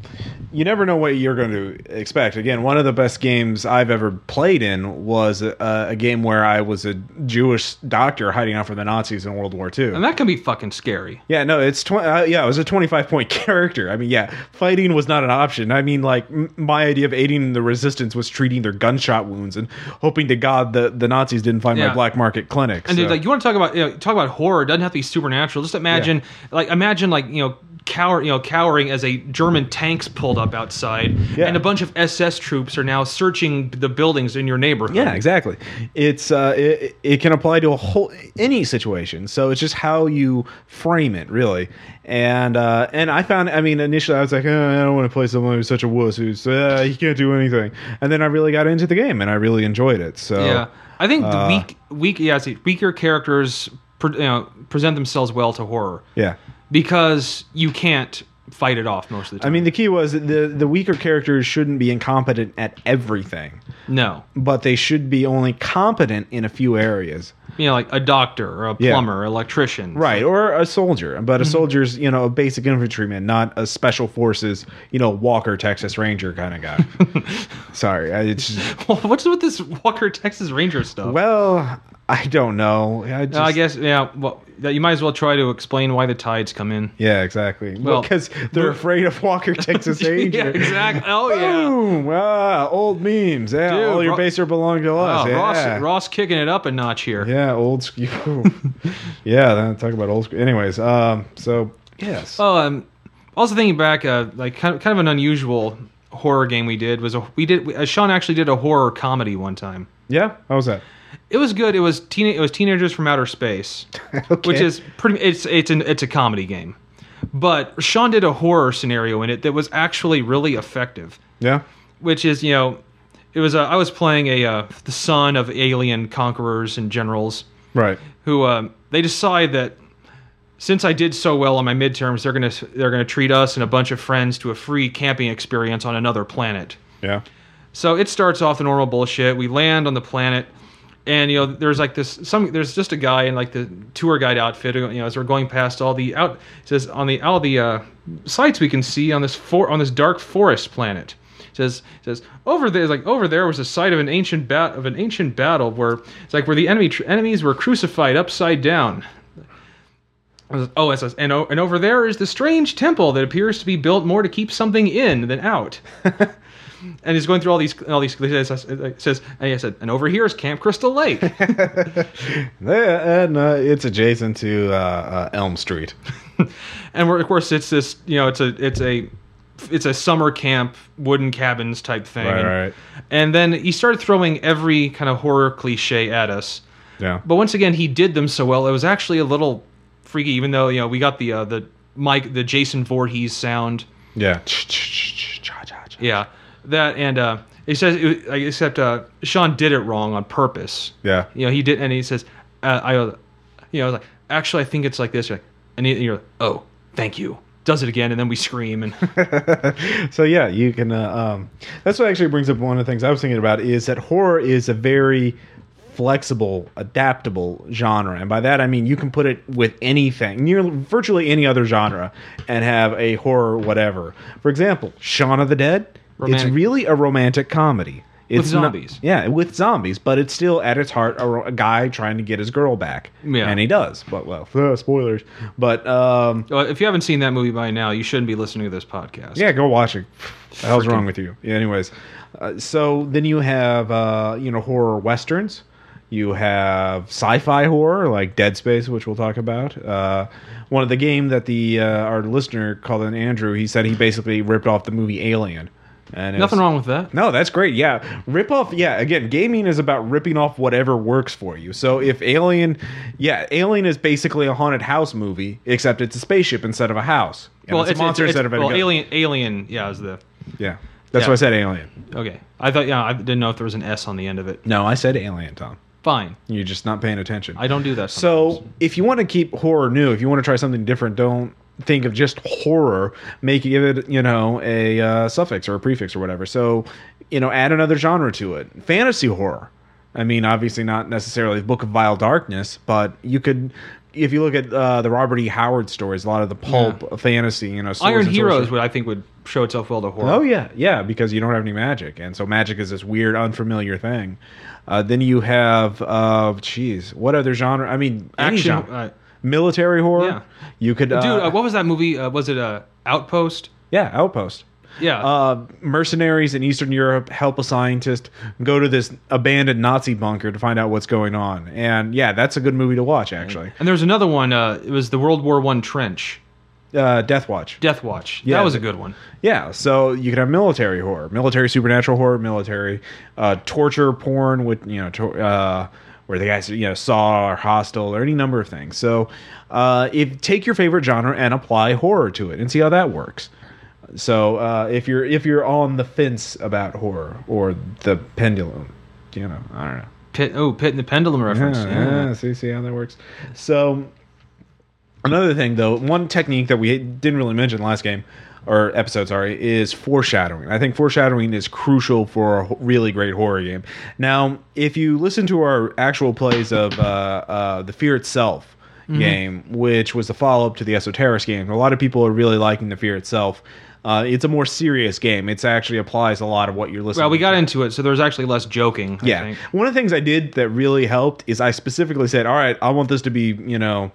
you never know what you're going to expect. Again, one of the best games I've ever played in was a, a game where I was a Jewish doctor hiding out from the Nazis in World War II. And that can be fucking scary. Yeah, no, it's tw- uh, yeah, it was a 25 point character. I mean, yeah, fighting was not an option. I mean, like m- my idea of aiding the resistance was treating their gunshot wounds and hoping to God the, the Nazis didn't find Yeah. my black market clinic. And dude, like you want to talk about you know, talk about horror, it doesn't have to be supernatural. Just imagine like imagine like, you know, cower you know, cowering as a German tanks pulled up outside Yeah. and a bunch of SS troops are now searching the buildings in your neighborhood. Yeah, exactly. It's uh, it, it can apply to a whole any situation. So it's just how you frame it, really. And uh, and I found, I mean, initially I was like, oh, I don't want to play someone who's such a wuss who's uh, he can't do anything. And then I really got into the game and I really enjoyed it. So Yeah, I think the uh, weak, weak, yeah, see, weaker characters, pre, you know, present themselves well to horror yeah. Because you can't fight it off most of the time. I mean, the key was the the weaker characters shouldn't be incompetent at everything, no, but they should be only competent in a few areas. you know, like a doctor or a plumber, or electrician, Right, or a soldier, but a Mm-hmm. soldier's you know a basic infantryman, not a special forces you know Walker Texas Ranger kind of guy. Sorry, I, it's just, Well, what's with this Walker Texas Ranger stuff? well, I don't know. I, just, I guess yeah. Well, you might as well try to explain why the tides come in. yeah, exactly. Well, because they're afraid of Walker Texas Ranger. yeah, exactly. Oh yeah. Boom! Ah, old memes. Yeah, Dude, all your Ro- base are belong to us. Oh, yeah. Ross, Ross kicking it up a notch here. Yeah, old school. yeah, then talk about old school. Anyways, um, so yes. Oh, um, also thinking back, uh, like kind of, kind of an unusual horror game we did was a we did uh, Sean actually did a horror comedy one time. yeah, how was that? It was good. It was teen it was teenagers from outer space, Okay. which is pretty. It's it's an it's a comedy game, but Sean did a horror scenario in it that was actually really effective. yeah, Which is you know, it was uh, I was playing a uh, the son of alien conquerors and generals right. who uh, they decide that since I did so well on my midterms, they're gonna they're gonna treat us and a bunch of friends to a free camping experience on another planet. Yeah, So it starts off the normal bullshit. We land on the planet, and you know there's like this some there's just a guy in like the tour guide outfit. You know, as we're going past all the out says on the all the uh, sights we can see on this for on this dark forest planet. It says it says over there like over there was a site of an ancient bat of an ancient battle where it's like where the enemy enemies were crucified upside down. Oh, it says, and, and over there is the strange temple that appears to be built more to keep something in than out. and he's going through all these, all these. Says, it says and he said, and over here is Camp Crystal Lake. yeah and uh, it's adjacent to uh, uh, Elm Street. and of course, it's this, you know, it's a, it's a, it's a summer camp, wooden cabins type thing. Right, and, right. and then he started throwing every kind of horror cliche at us. Yeah, But once again, he did them so well. It was actually a little freaky, even though you know we got the uh, the Mike, the Jason Voorhees sound. yeah. Yeah, that and uh, he says it, except uh, Sean did it wrong on purpose. Yeah. You know, he did, and he says, uh, "I," uh, you know, I was like, actually, I think it's like this. You're like, and, he, and you're like, "Oh, thank you." Does it again, and then we scream, and so yeah, you can. Uh, um, that's what actually brings up one of the things I was thinking about is that horror is a very flexible, adaptable genre, and by that I mean you can put it with anything, near virtually any other genre, and have a horror whatever. For example, Shaun of the Dead. Romantic. It's really a romantic comedy. It's not- zombies. yeah, with zombies, but it's still at its heart a, a guy trying to get his girl back. Yeah. and he does. But well, uh, spoilers. But um, well, if you haven't seen that movie by now, you shouldn't be listening to this podcast. yeah, go watch it. The hell's wrong with you? Yeah, anyways, uh, so then you have uh, you know horror westerns. You have sci-fi horror like Dead Space, which we'll talk about. Uh, one of the game that the uh, our listener called in Andrew, he said he basically ripped off the movie Alien. And nothing it's- wrong with that. no, that's great. Yeah. Rip off. Yeah. Again, gaming is about ripping off whatever works for you. So if Alien, yeah, Alien is basically a haunted house movie, except it's a spaceship instead of a house. And well, it's, a monster instead of a well, gun. Alien, Alien, yeah, is the Yeah. That's Yeah. why I said alien. Okay, I thought yeah, I didn't know if there was an S on the end of it. No, I said alien, Tom. Fine, You're just not paying attention. I don't do that. So, if you want to keep horror new, if you want to try something different, don't think of just horror. Make give it, you know, a uh, suffix or a prefix or whatever. So, you know, add another genre to it. Fantasy horror. I mean, obviously not necessarily the Book of Vile Darkness, but you could. If you look at uh, the Robert E. Howard stories, a lot of the pulp of fantasy, you know, Iron Heroes would I think would show itself well to horror. Oh yeah, yeah, because you don't have any magic, and so magic is this weird, unfamiliar thing. Uh, then you have, uh, geez, what other genre? I mean, Action, uh, military horror. Yeah. You could, uh, dude. Uh, what was that movie? Uh, was it uh, Outpost? yeah, Outpost. Yeah, Uh, mercenaries in Eastern Europe help a scientist go to this abandoned Nazi bunker to find out what's going on, and yeah, that's a good movie to watch. Actually, and there's another one. Uh, it was the World War One trench. uh, Death Watch. Death Watch. Yeah, that was a good one. Yeah, so you could have military horror, military supernatural horror, military uh, torture porn with you know tor- uh, where the guys you know saw or Hostel or any number of things. So uh, if take your favorite genre and apply horror to it and see how that works. So uh, if you're if you're on the fence about horror or the pendulum, you know I don't know. Pit. Oh, Pit and the Pendulum reference. Yeah, Yeah. yeah, see, see how that works. So another thing, though, one technique that we didn't really mention last game or episode, sorry, is foreshadowing. I think foreshadowing is crucial for a really great horror game. Now, if you listen to our actual plays of uh, uh, the Fear itself. Game, which was the follow up to the Esoterrorist game. A lot of people are really liking the Fear itself. Uh, it's a more serious game. It actually applies a lot of what you're listening. Well, we got to. into it, so there's actually less joking. I Yeah. think. One of the things I did that really helped is I specifically said, "All right, I want this to be, you know,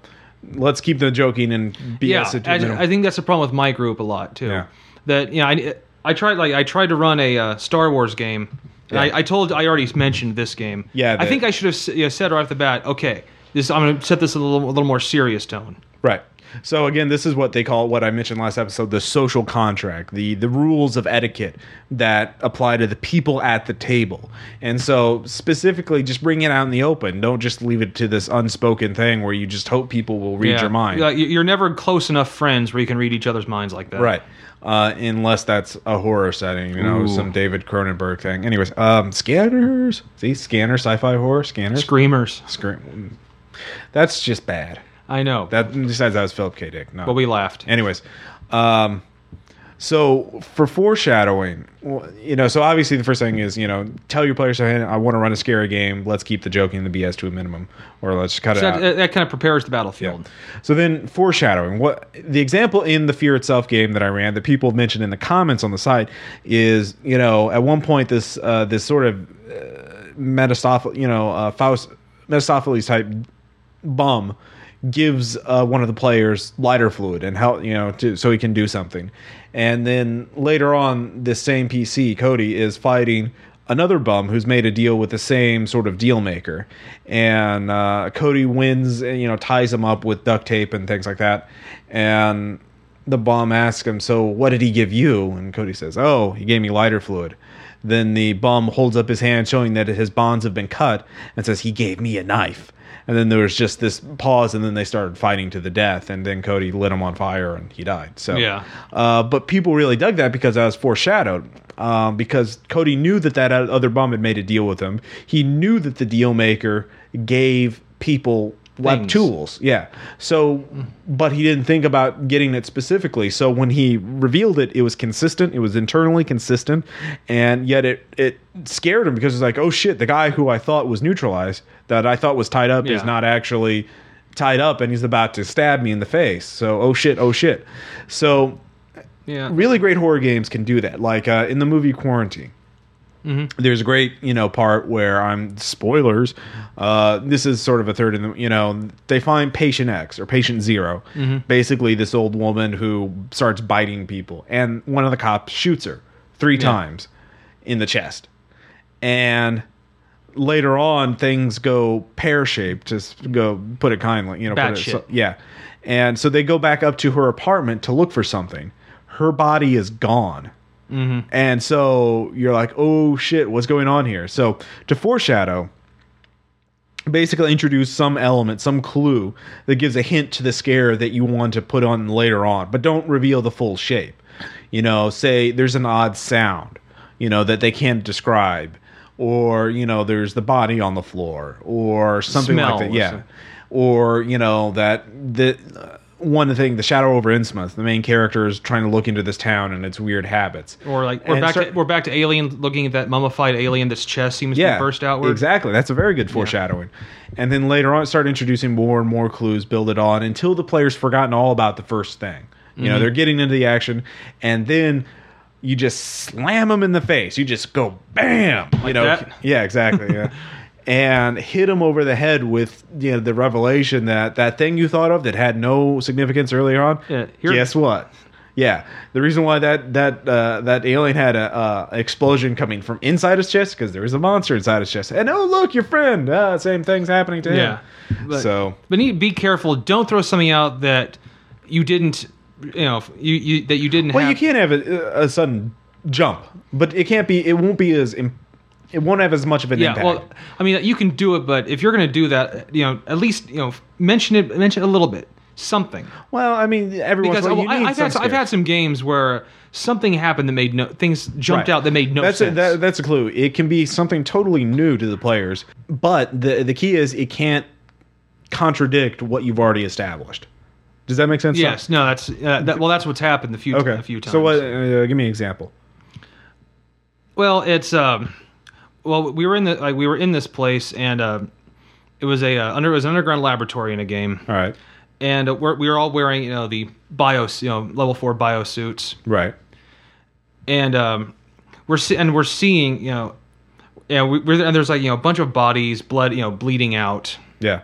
let's keep the joking and BS yeah. it I. I think that's the problem with my group a lot too. Yeah. That you know, I, I tried like I tried to run a uh, Star Wars game. And Yeah. I, I told I already mentioned this game. Yeah, I think I should have you know, said right off the bat. Okay, this I'm going to set this a little a little more serious tone. Right. So again, this is what they call what I mentioned last episode, the social contract, the the rules of etiquette that apply to the people at the table. And so specifically just bring it out in the open. Don't just leave it to this unspoken thing where you just hope people will read Yeah. your mind. You're never close enough friends where you can read each other's minds like that. Right. Uh, unless that's a horror setting, you know, Ooh. some David Cronenberg thing. Anyways, um, scanners. See, scanner, sci-fi horror, scanners. Screamers. Scream. That's just bad. I know. That besides that was Philip K. Dick. No. but we laughed. Anyways, um, so for foreshadowing, you know, so obviously the first thing is you know tell your players, hey, I want to run a scary game. Let's keep the joking and the BS to a minimum, or let's cut it So out. that, that kind of prepares the Yeah. battlefield. So then foreshadowing. What the example in the Fear Itself game that I ran that people mentioned in the comments on the site is, you know, at one point this uh, this sort of uh, Metastoph- you know, uh, Faust Mephistopheles type bum gives uh, one of the players lighter fluid and help you know to, so he can do something. And then later on this same pc cody is fighting another bum who's made a deal with the same sort of deal maker. And uh, cody wins and you know ties him up with duct tape and things like that. And the bum asks him so what did he give you? And cody says oh he gave me lighter fluid. Then the bum holds up his hand showing that his bonds have been cut and says he gave me a knife and then there was just this pause, and then they started fighting to the death. And then Cody lit him on fire, and he died. So, Yeah. Uh, but people really dug that because that was foreshadowed. Um, because Cody knew that that other bum had made a deal with him. He knew that the deal maker gave people like Things. tools. Yeah. So, but he didn't think about getting it specifically. So when he revealed it, it was consistent. It was internally consistent, and yet it it scared him because it's like, oh shit, the guy who I thought was neutralized, that I thought was tied up, is not actually tied up, and he's about to stab me in the face. So, oh shit, oh shit. So Yeah. really great horror games can do that. Like uh, in the movie Quarantine. There's a great, you know, part where I'm spoilers. Uh, this is sort of a third in the, you know, they find patient X or patient 0 Basically, this old woman who starts biting people, and one of the cops shoots her three times in the chest, and later on things go pear shaped. Just go put it kindly, you know, Bad it, shit. so- yeah. And so they go back up to her apartment to look for something. Her body is gone. Mm-hmm. And so you're like, oh shit, what's going on here? So to foreshadow, basically introduce some element, some clue that gives a hint to the scare that you want to put on later on, but don't reveal the full shape. You know, say there's an odd sound you know, that they can't describe, or you know, there's the body on the floor, or something Smell like that. Yeah, or you know that the uh, one thing, the shadow over Innsmouth, the main character is trying to look into this town and its weird habits. Or like we're And back start- to we're back to Alien, looking at that mummified alien that's chest seems to yeah, be burst outward. Exactly. That's a very good foreshadowing. And then later on, start introducing more and more clues, build it on until the player's forgotten all about the first thing. You Mm-hmm. know, they're getting into the action, and then you just slam them in the face. You just go bam. you know, that? yeah, exactly. Yeah. And hit him over the head with you know the revelation that that thing you thought of that had no significance earlier on. Yeah, guess what? Yeah, the reason why that that uh, that alien had a uh, explosion coming from inside his chest because there was a monster inside his chest, and oh look, your friend, uh, same thing's happening to him. Yeah. But, so but need be careful. Don't throw something out that you didn't, you know, you, you that you didn't have well, have. you can't have a, a sudden jump, but it can't be. It won't be as. Im- it won't have as much of an Yeah, impact. well, I mean, you can do it, but if you're going to do that, you know, at least you know, mention it, mention it a little bit, something. Well, I mean, every Because once in a well, I, I've had some I've had some games where something happened that made no things jumped Right. out that made no that's sense. A, that, that's a clue. It can be something totally new to the players, but the the key is it can't contradict what you've already established. Does that make sense? yes, no, that's uh, that, well, that's what's happened a few Okay. a few times. So, what? Uh, give me an example. Well, it's um, well, we were in the like we were in this place, and uh, it was a uh, under it was an underground laboratory in a game, All right. and uh, we're, we were all wearing you know the bio you know level four bio suits, Right. and um, we're see- and we're seeing you know, yeah, we, we're and there's like you know a bunch of bodies, blood you know bleeding out. Yeah.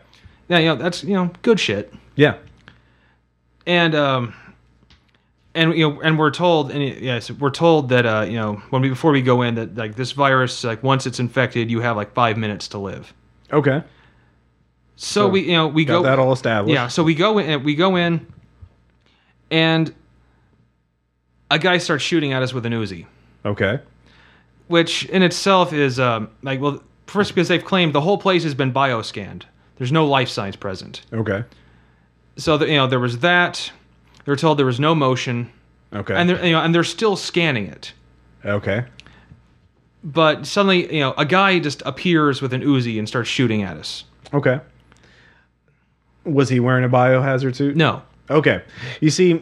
Yeah, you know that's you know good shit, Yeah. and um, and you know and we're told and yes we're told that uh you know when we before we go in that like this virus like once it's infected you have like five minutes to live. Okay. So, So, we you know we go that all established. yeah so we go in we go in and a guy starts shooting at us with an Uzi, Okay. which in itself is um, like well first because they've claimed the whole place has been bioscanned. There's no life signs present. Okay. So the, you know there was that. They were told there was no motion, Okay. and they're you know and they're still scanning it. okay. But suddenly you know a guy just appears with an Uzi and starts shooting at us. Okay. Was he wearing a biohazard suit? No, Okay. You see,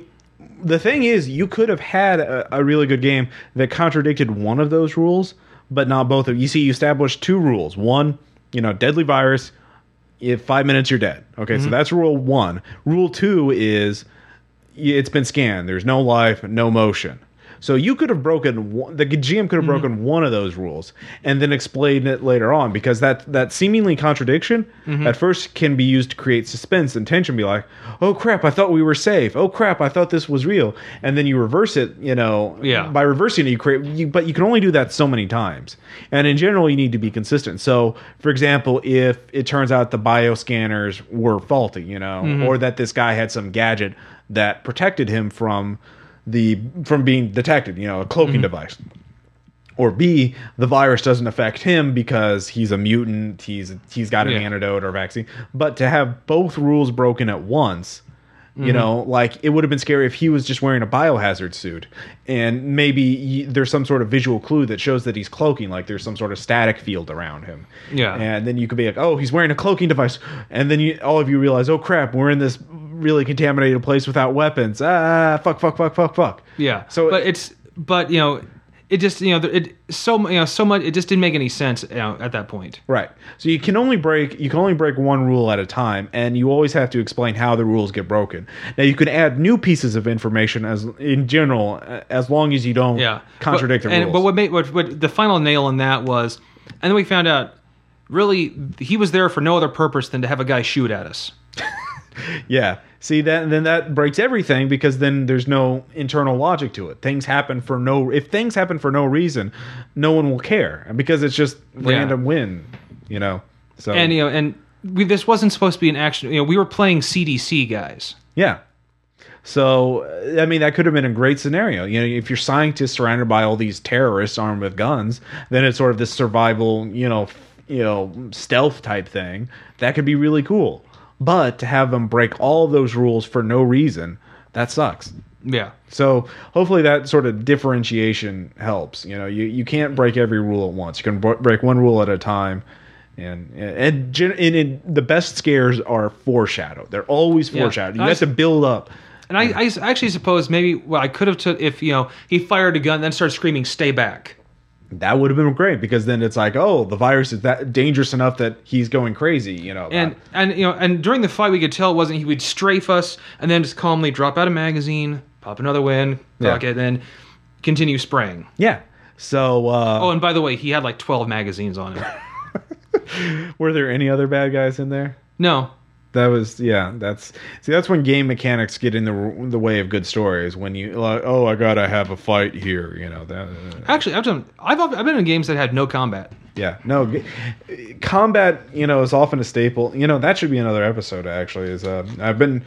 the thing is, you could have had a, a really good game that contradicted one of those rules, but not both of. You see, you established two rules. One, you know, deadly virus. If five minutes, you're dead. Okay, so mm-hmm. that's rule one. Rule two is it's been scanned. There's no life, no motion. So you could have broken one, the GM could have mm-hmm. broken one of those rules and then explained it later on because that that seemingly contradiction mm-hmm. at first can be used to create suspense and tension. Be like, oh crap, I thought we were safe. Oh crap, I thought this was real. And then you reverse it. You know, Yeah. By reversing it, you create. You, but you can only do that so many times. And in general, you need to be consistent. So, for example, if it turns out the bioscanners were faulty, you know, mm-hmm. or that this guy had some gadget that protected him from the from being detected, you know, a cloaking mm-hmm. device. Or B, the virus doesn't affect him because he's a mutant, he's he's got an Yeah. antidote or vaccine. But to have both rules broken at once, you mm-hmm. know, like it would have been scary if he was just wearing a biohazard suit, and maybe there's some sort of visual clue that shows that he's cloaking, like there's some sort of static field around him. Yeah. and then you could be like, oh, he's wearing a cloaking device, and then you all of you realize, oh crap, we're in this really contaminated place without weapons. Ah, fuck, fuck, fuck, fuck, fuck. Yeah. So- but it's but you know, it just you know it so you know so much it just didn't make any sense you know, at that point. Right. So you can only break you can only break one rule at a time, and you always have to explain how the rules get broken. Now you can add new pieces of information as in general, as long as you don't Yeah. contradict but, the and, rules. But what made what, what the final nail in that was, and then we found out really he was there for no other purpose than to have a guy shoot at us. yeah. See that then that breaks everything because then there's no internal logic to it. Things happen for no if things happen for no reason, no one will care because it's just random win, you know. So And you know and. We, this wasn't supposed to be an action. You know, we were playing CDC guys. Yeah. So, I mean, that could have been a great scenario. You know, if you're scientists surrounded by all these terrorists armed with guns, then it's sort of this survival, you know, you know, stealth type thing. That could be really cool. But to have them break all of those rules for no reason, that sucks. Yeah. So hopefully that sort of differentiation helps. You know, you, you can't break every rule at once. You can br- break one rule at a time. And and, gen- and, and the best scares are foreshadowed. They're always Yeah. foreshadowed. You I have to build up. And I actually suppose maybe what I could have took if you know he fired a gun, then started screaming, "Stay back." That would have been great because then it's like, oh, the virus is that dangerous enough that he's going crazy. You know, And and you know, and during the fight, we could tell it wasn't he would strafe us and then just calmly drop out a magazine, pop another one, cock Yeah. it, and then continue spraying. yeah. So uh, Oh, and by the way, he had like twelve magazines on him. were there any other bad guys in there? No, That was yeah. That's see. That's when game mechanics get in the the way of good stories. When you like, oh, I gotta have a fight here. You know that. actually, I've done. I've I've been in games that had no combat. Yeah, no, g- combat. You know is often a staple. You know that should be another episode. Actually, is uh, I've been.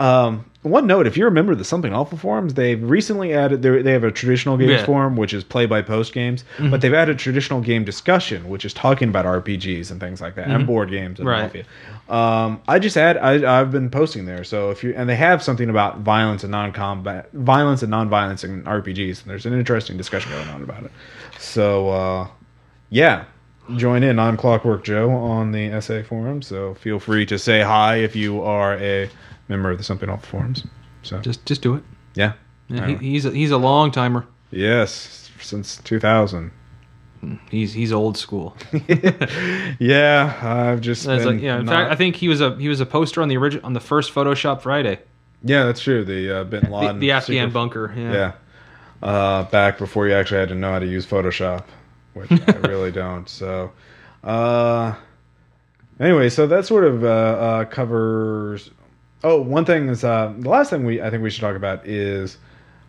Um, one note: if you remember the Something Awful forums, they've recently added. They they have a traditional games Yeah. Mm-hmm. forum, which is play by post games, but they've added traditional game discussion, which is talking about RPGs and things like that, and board games and Mm-hmm. Right. Mafia. Um, I just add. I, I've been posting there, so if you and they have something about violence and non-combat, violence and non-violence in RPGs, and there's an interesting discussion going on about it. So. uh yeah join in i'm clockwork joe on the sa forum so feel free to say hi if you are a member of the Something Awful forums so Just just do it. yeah Yeah, he, he's a, he's a long timer. yes since 2000 He's he's old school. yeah i've just been like, yeah, in not- fact, I think he was a he was a poster on the original on the first Photoshop Friday. yeah that's true the uh, bin The, laden the Afghan secret- bunker. Yeah. yeah uh, back before you actually had to know how to use photoshop which i really don't so uh anyway so that sort of uh, uh covers oh one thing is uh the last thing we i think we should talk about is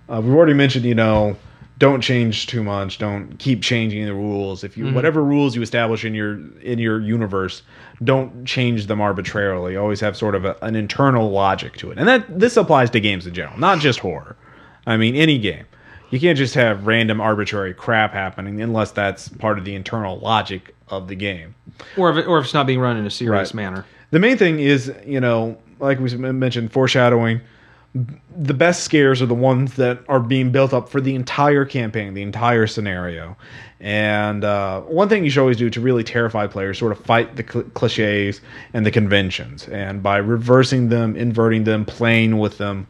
uh, we've already mentioned you know don't change too much. Don't keep changing the rules. If you whatever rules you establish in your in your universe don't change them arbitrarily. Always have sort of a, an internal logic to it. And that this applies to games in general not just horror. I mean any game. You can't just have random arbitrary crap happening unless that's part of the internal logic of the game. Or if it, or if it's not being run in a serious Right. manner. the main thing is, you know, like we mentioned, foreshadowing. The best scares are the ones that are being built up for the entire campaign, the entire scenario. And uh, one thing you should always do to really terrify players, sort of fight the cl- cliches and the conventions, and by reversing them, inverting them, playing with them.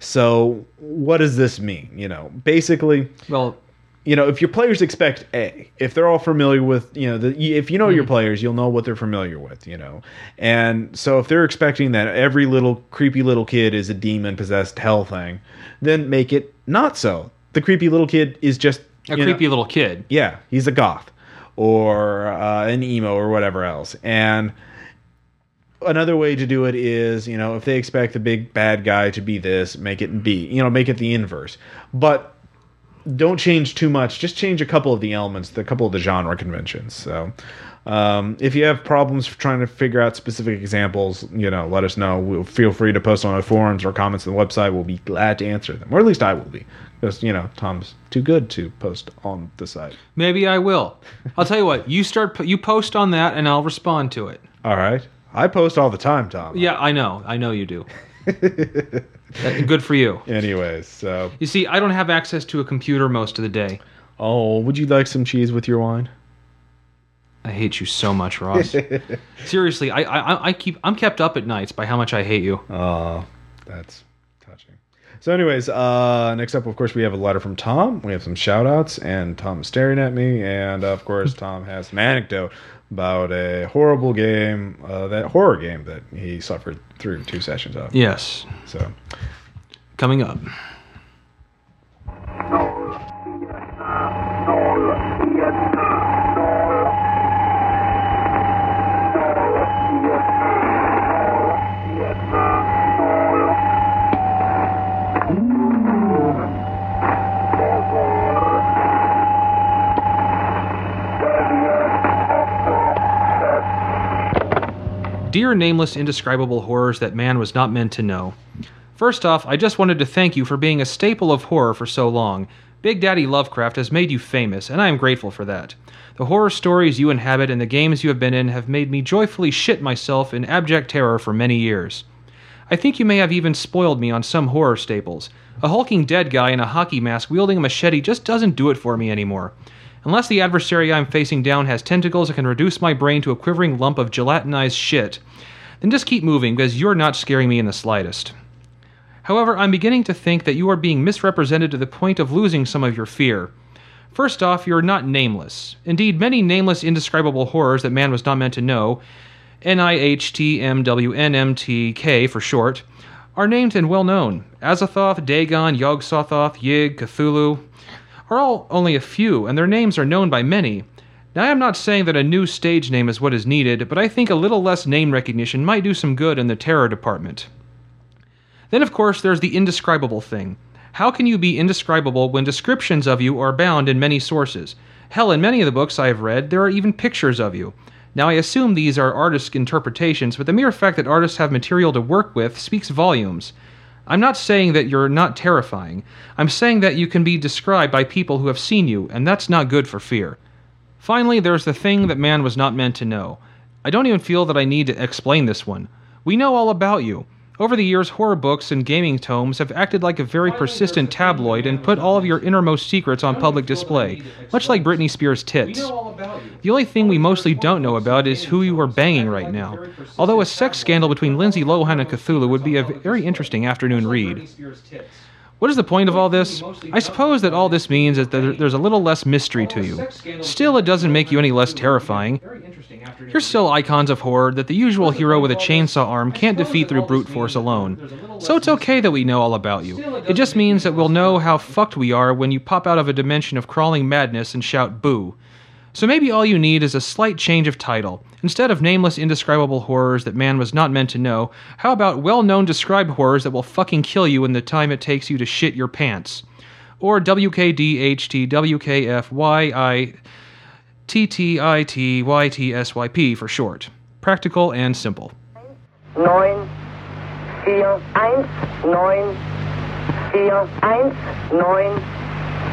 So, what does this mean? You know, basically, Well, you know, if your players expect A, if they're all familiar with, you know, the, if you know your players, you'll know what they're familiar with, you know. And so if they're expecting that every little creepy little kid is a demon possessed hell thing, then make it not so. The creepy little kid is just a you know- creepy little kid. yeah, he's a goth or uh, an emo or whatever else. And another way to do it is, you know, if they expect the big bad guy to be this, make it B. You know, make it the inverse. But don't change too much. Just change a couple of the elements, a couple of the genre conventions. So. Um, if you have problems trying to figure out specific examples, you know, let us know. We'll feel free to post on our forums or comments on the website. We'll be glad to answer them, or at least I will be, because you know Tom's too good to post on the site. Maybe I will. I'll tell you what. You start. You post on that, and I'll respond to it. All right. I post all the time, Tom. Yeah, I know. I know you do. That- good for you. Anyways, so You see, I don't have access to a computer most of the day. oh, would you like some cheese with your wine? I hate you so much, Ross. Seriously, I, I I keep I'm kept up at nights by how much I hate you. Oh, that's touching. So, anyways, uh, next up, of course, we have a letter from Tom. We have some shout outs, and Tom is staring at me. And of course, Tom has an anecdote about a horrible game, uh, that horror game that he suffered through two sessions of. Yes, So, coming up. Dear nameless, indescribable horrors that man was not meant to know. First off, I just wanted to thank you for being a staple of horror for so long. Big Daddy Lovecraft has made you famous, and I am grateful for that. The horror stories you inhabit and the games you have been in have made me joyfully shit myself in abject terror for many years. I think you may have even spoiled me on some horror staples. A hulking dead guy in a hockey mask wielding a machete just doesn't do it for me anymore. Unless the adversary I'm facing down has tentacles that can reduce my brain to a quivering lump of gelatinized shit, then just keep moving because you're not scaring me in the slightest. However, I'm beginning to think that you are being misrepresented to the point of losing some of your fear. First off, you're not nameless. Indeed, many nameless, indescribable horrors that man was not meant to know, N I H T M W N M T K for short, are named and well known. Azathoth, Dagon, Yog Sothoth, Yig, Cthulhu are all only a few, and their names are known by many. Now, I am not saying that a new stage name is what is needed, but I think a little less name recognition might do some good in the terror department. Then, of course, there's the indescribable thing. How can you be indescribable when descriptions of you are bound in many sources? Hell, in many of the books I have read, there are even pictures of you. Now, I assume these are artists' interpretations, but the mere fact that artists have material to work with speaks volumes. I'm not saying that you're not terrifying. I'm saying that you can be described by people who have seen you, and that's not good for fear. Finally, there's the thing that man was not meant to know. I don't even feel that I need to explain this one. We know all about you. Over the years, horror books and gaming tomes have acted like a very persistent tabloid and put all of your innermost secrets on public display, much like Britney Spears' tits. The only thing we mostly don't know about is who you are banging right now. Although a sex scandal between Lindsay Lohan and Cthulhu would be a very interesting afternoon read. What is the point of all this? I suppose that all this means is that there's a little less mystery to you. Still, it doesn't make you any less terrifying. You're still icons of horror that the usual hero with a chainsaw arm can't defeat through brute force alone. So it's okay that we know all about you. It just means that we'll know how fucked we are when you pop out of a dimension of crawling madness and shout boo. So maybe all you need is a slight change of title. Instead of nameless, indescribable horrors that man was not meant to know, how about well known described horrors that will fucking kill you in the time it takes you to shit your pants? Or WKDHTWKFYI for short. Practical and simple.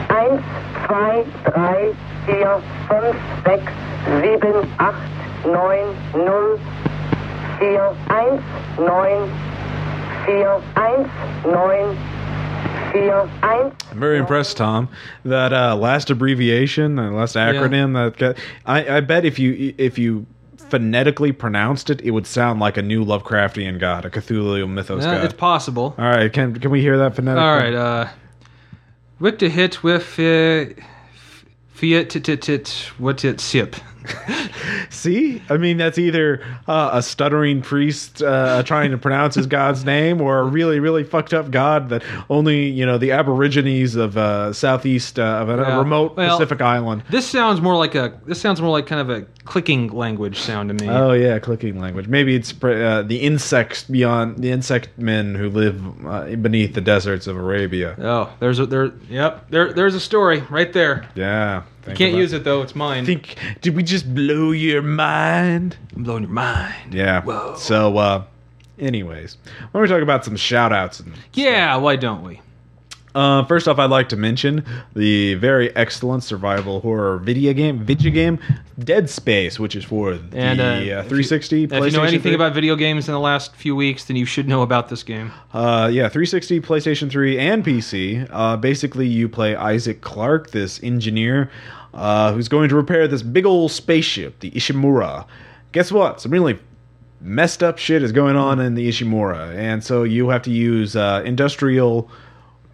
eins, zwei, drei, vier, fünf, sechs, sieben, acht, neun, null, vier, eins, neun, vier, eins, neun, vier, eins. I'm very impressed, Tom. That uh, last abbreviation, that last acronym. That got, I, I bet if you if you phonetically pronounced it, it would sound like a new Lovecraftian god, a Cthulhu mythos Uh, god. it's possible. All right, can can we hear that phonetically? All right, uh, with the hit with uh, fiat tit tit tit what it sip. See, I mean that's either uh, a stuttering priest uh, trying to pronounce his god's name, or a really, really fucked up god that only you know the Aborigines of uh, southeast uh, of a, Yeah. remote Well- Pacific island. This sounds more like a. This sounds more like kind of a clicking language sound to me. Oh yeah, clicking language. Maybe it's uh, the insects beyond the insect men who live uh, beneath the deserts of Arabia. Oh, there's a there. Yep, there there's a story right there. Yeah, think Can't about- use it though. It's mine. Think? Did we just blow your mind? I'm blowing your mind. Yeah. Whoa. So, uh, anyways, why don't we talk about some shout outs? And, Yeah, why don't we? uh, first off, I'd like to mention the very excellent survival horror video game, video game, Dead Space, which is for the And, uh, uh, if you- 360. If you know anything 3. about video games in the last few weeks, then you should know about this game. Uh, yeah, 360, PlayStation 3, and PC. Uh, basically, you play Isaac Clarke, this engineer uh, who's going to repair this big old spaceship, the Ishimura. Guess what? Some really messed up shit is going on in the Ishimura, and so you have to use uh, industrial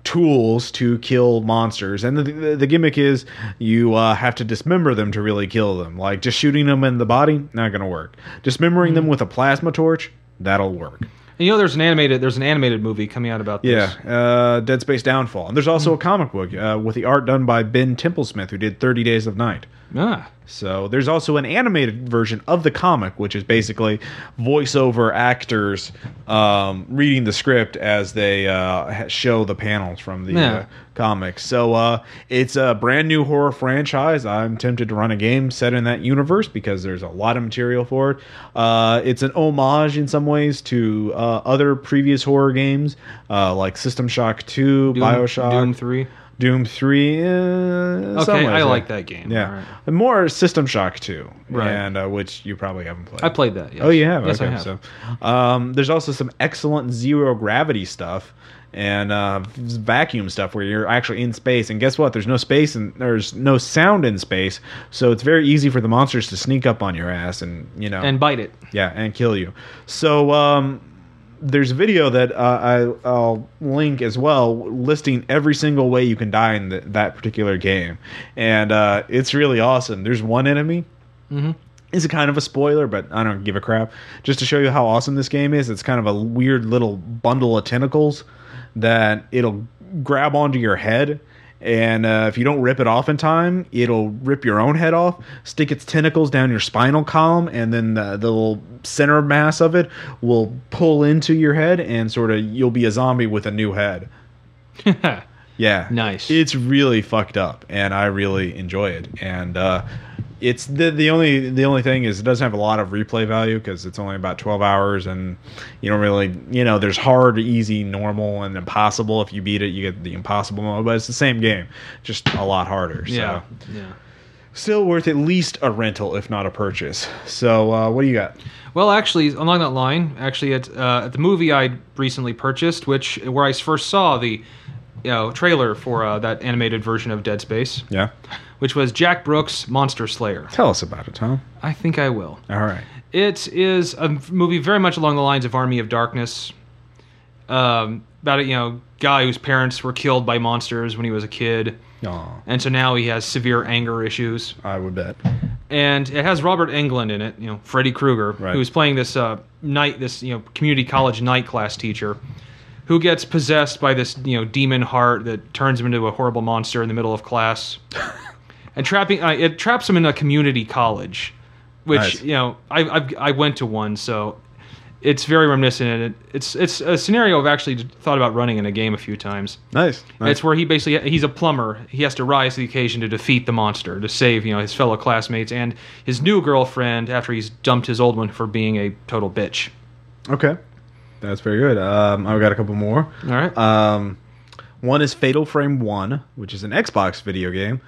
tools to kill monsters. And the, the, the gimmick is you uh, have to dismember them to really kill them. Like just shooting them in the body not gonna work. Dismembering them with a plasma torch that'll work And you know, there's an animated there's an animated movie coming out about this. yeah, uh, Dead Space Downfall. And there's also a comic book uh, with the art done by Ben Templesmith, who did 30 Days of Night. Ah. So there's also an animated version of the comic, which is basically voiceover actors um, reading the script as they uh, show the panels from the Yeah. uh, comics. So uh, it's a brand new horror franchise. I'm tempted to run a game set in that universe because there's a lot of material for it. Uh, it's an homage in some ways to uh, other previous horror games uh, like System Shock 2, Doom, Bioshock. Doom three. Doom Three. Uh, Okay, I like that game. Yeah, right. More System Shock Two, Right. and uh, which you probably haven't played. I played that. Yes. Oh, you have. Yes, okay. I have. So, um, there's also some excellent zero gravity stuff and uh, vacuum stuff where you're actually in space. And guess what? There's no space and there's no sound in space, so it's very easy for the monsters to sneak up on your ass and you know and bite it. yeah, and kill you. So um, there's a video that uh, I, I'll link as well, listing every single way you can die in the, that particular game, and uh, it's really awesome. There's one enemy. Mm-hmm. It's a kind of a spoiler, but I don't give a crap. Just to show you how awesome this game is, it's kind of a weird little bundle of tentacles that it'll grab onto your head. And uh, if you don't rip it off in time, it'll rip your own head off, stick its tentacles down your spinal column, and then the, the little center mass of it will pull into your head, and sort of you'll be a zombie with a new head. Yeah, Nice. It's really fucked up, and I really enjoy it. And uh, it's the the only the only thing is it doesn't have a lot of replay value because it's only about twelve hours, and you don't really you know there's hard, easy, normal, and impossible. If you beat it, you get the impossible mode, but it's the same game, just a lot harder. So. Yeah. Yeah. Still worth at least a rental, if not a purchase. So, uh, what do you got? Well, actually, along that line, actually, at, uh, at the movie I recently purchased, which where I first saw the you know trailer for uh, that animated version of Dead Space, Yeah, which was Jack Brooks' Monster Slayer. tell us about it, Tom. I think I will. All right. It is a movie very much along the lines of Army of Darkness. Um, about a you know guy whose parents were killed by monsters when he was a kid, Aw, and so now he has severe anger issues. I would bet. and it has Robert Englund in it, you know, Freddy Krueger, Right. who's playing this uh, night, this you know, community college night class teacher, who gets possessed by this you know demon heart that turns him into a horrible monster in the middle of class, and trapping uh, it traps him in a community college, which Nice. you know I I've, I went to one, so it's very reminiscent. And it, it's it's a scenario I've actually thought about running in a game a few times. Nice. nice. It's where he basically he's a plumber. He has to rise to the occasion to defeat the monster, to save you know his fellow classmates and his new girlfriend after he's dumped his old one for being a total bitch. Okay, that's very good. Um, I've got a couple more. All right. Um, one is Fatal Frame One, which is an Xbox video game,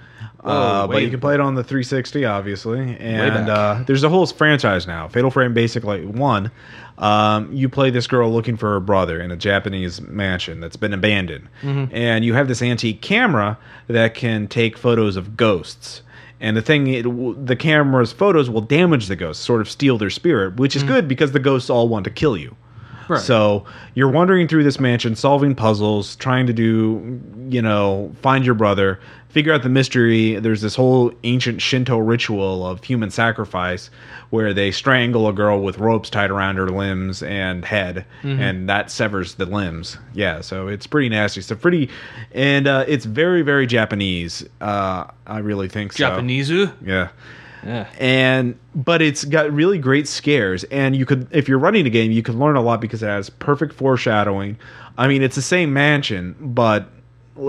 uh, Oh, but you can play it on the 360, obviously. And uh, there's a whole franchise now. Fatal Frame basically one. Um, you play this girl looking for her brother in a Japanese mansion that's been abandoned, Mm-hmm. and you have this antique camera that can take photos of ghosts. And the thing, it, the camera's photos will damage the ghosts, sort of steal their spirit, which is good because the ghosts all want to kill you. Right. So you're wandering through this mansion, solving puzzles, trying to do, you know, find your brother, figure out the mystery. There's this whole ancient Shinto ritual of human sacrifice where they strangle a girl with ropes tied around her limbs and head, Mm-hmm. and that severs the limbs. Yeah, so it's pretty nasty. So pretty, and uh, it's very, very Japanese. Uh, I really think so. Japanese. Yeah Yeah. and but it's got really great scares. And you could if you're running a game you can learn a lot because it has perfect foreshadowing. I mean it's the same mansion but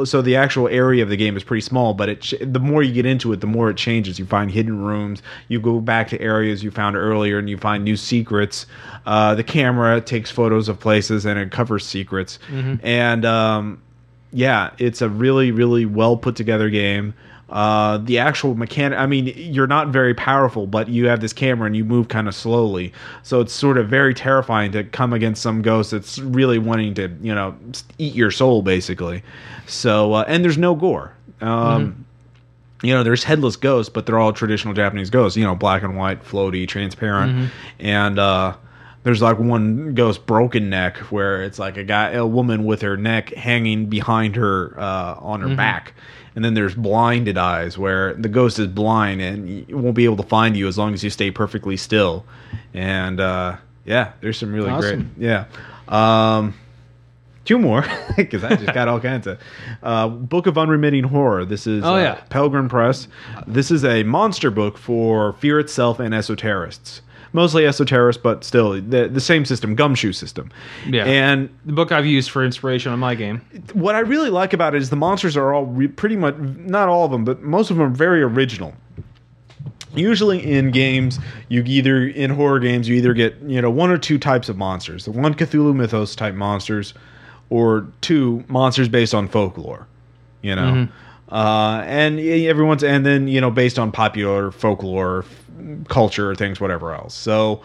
so the actual area of the game is pretty small but it the more you get into it the more it changes. You find hidden rooms. You go back to areas you found earlier and you find new secrets. Uh, the camera takes photos of places and it covers secrets. And um, yeah, it's a really, really well put together game. Uh, the actual mechanic, I mean, you're not very powerful, but you have this camera and you move kind of slowly. So it's sort of very terrifying to come against some ghost that's really wanting to, you know, eat your soul, basically. So, uh, and there's no gore. Um, you know, there's headless ghosts, but they're all traditional Japanese ghosts. You know, black and white, floaty, transparent, and uh, there's like one ghost, broken neck, where it's like a guy, a woman with her neck hanging behind her uh, on her back, and then there's blinded eyes, where the ghost is blind and won't be able to find you as long as you stay perfectly still. And uh, yeah, there's some really Awesome. great, yeah. Um, two more because I just got all kinds of uh, book of unremitting horror. This is Oh, uh, yeah. Pelgrane Press. This is a monster book for fear itself and Esoterrorists. Mostly Esoterrorists, but still the the same system, gumshoe system. Yeah. And The book I've used for inspiration on my game. what I really like about it is the monsters are all re- pretty much not all of them, but most of them are very original. Usually in games, you either in horror games you either get you know one or two types of monsters: the one Cthulhu mythos type monsters, or two monsters based on folklore. You know, Mm-hmm. Uh, and everyone's and then you know based on popular folklore, culture, things, whatever else. So,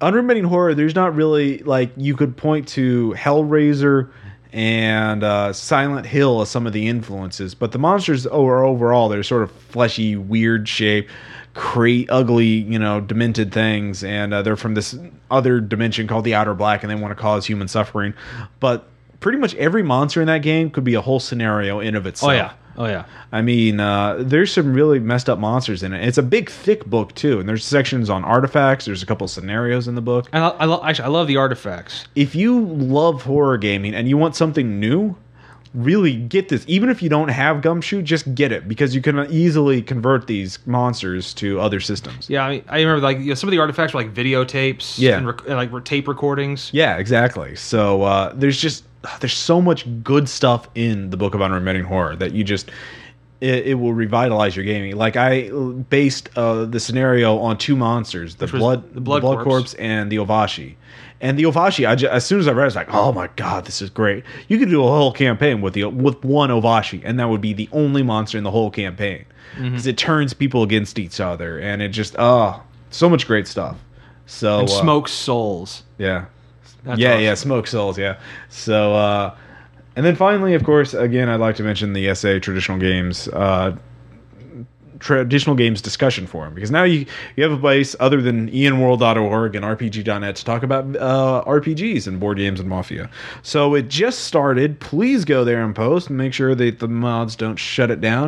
unremitting horror. There's not really like you could point to Hellraiser and uh, Silent Hill as some of the influences, but the monsters are overall they're sort of fleshy, weird shape, cra- ugly, you know, demented things, and uh, they're from this other dimension called the Outer Black, and they want to cause human suffering. But pretty much every monster in that game could be a whole scenario in of itself. Oh yeah. Oh yeah. I mean, uh, there's some really messed up monsters in it. It's a big, thick book too, and there's sections on artifacts. There's a couple scenarios in the book. I, I lo- actually I love the artifacts. If you love horror gaming and you want something new, really get this. Even if you don't have Gumshoe, just get it because you can easily convert these monsters to other systems. Yeah, I mean, I remember like you know, some of the artifacts were like videotapes. Yeah. and, rec- and like tape recordings. Yeah, exactly. So uh, there's just there's so much good stuff in the Book of Unremitting Horror that you just it, it will revitalize your gaming. Like I based uh, the scenario on two monsters: the Which was blood, the Blood corpse. Corpse. and the Ovashi. And the Ovashi, I ju- as soon as I read, it, I was like, "Oh my god, this is great!" You could do a whole campaign with the with one Ovashi, and that would be the only monster in the whole campaign Mm-hmm. because it turns people against each other, and it just oh, so much great stuff. So And uh, smoke souls. yeah. That's yeah, awesome. yeah, Smoke Souls, yeah. So uh and then finally, of course, again I'd like to mention the SA traditional games uh traditional games discussion forum because now you you have a place other than enworld.org and rpg.net to talk about uh, RPGs and board games and mafia. So it just started. Please go there and post and make sure that the mods don't shut it down.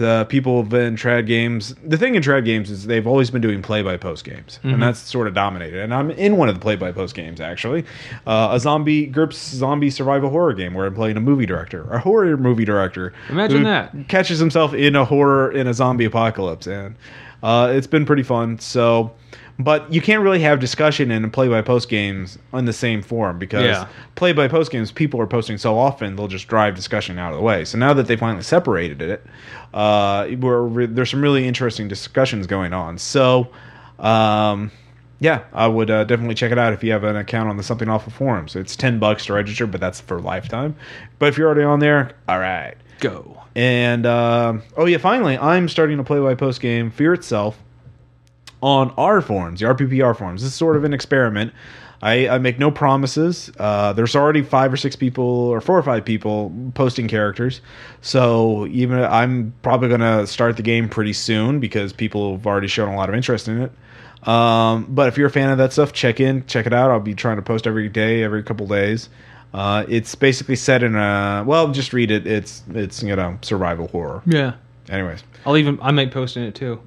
Uh, people have been trad games. The thing in trad games is they've always been doing play by post games, and that's sort of dominated. And I'm in one of the play by post games actually, uh, a zombie GURPS zombie survival horror game where I'm playing a movie director, a horror movie director. Imagine that. catches himself in a horror in a zombie apocalypse, and uh, it's been pretty fun. So. But you can't really have discussion in play by post games on the same forum because Yeah. play by post games people are posting so often they'll just drive discussion out of the way. So now that they finally separated it, uh, we're, re- there's some really interesting discussions going on. So um, yeah, I would uh, definitely check it out if you have an account on the Something Awful forums. It's ten bucks to register, but that's for lifetime. But if you're already on there, all right. Go. And um oh yeah, finally, I'm starting to play by post game Fear Itself on our forums, the RPPR forums. This is sort of an experiment. I, I make no promises. Uh, there's already five or six people, or four or five people posting characters. So even I'm probably going to start the game pretty soon because people have already shown a lot of interest in it. Um, but if you're a fan of that stuff, check in, check it out. I'll be trying to post every day, every couple days. Uh, it's basically set in a well, just read it. It's it's you know survival horror. Yeah. Anyways, I'll even I might post in it too.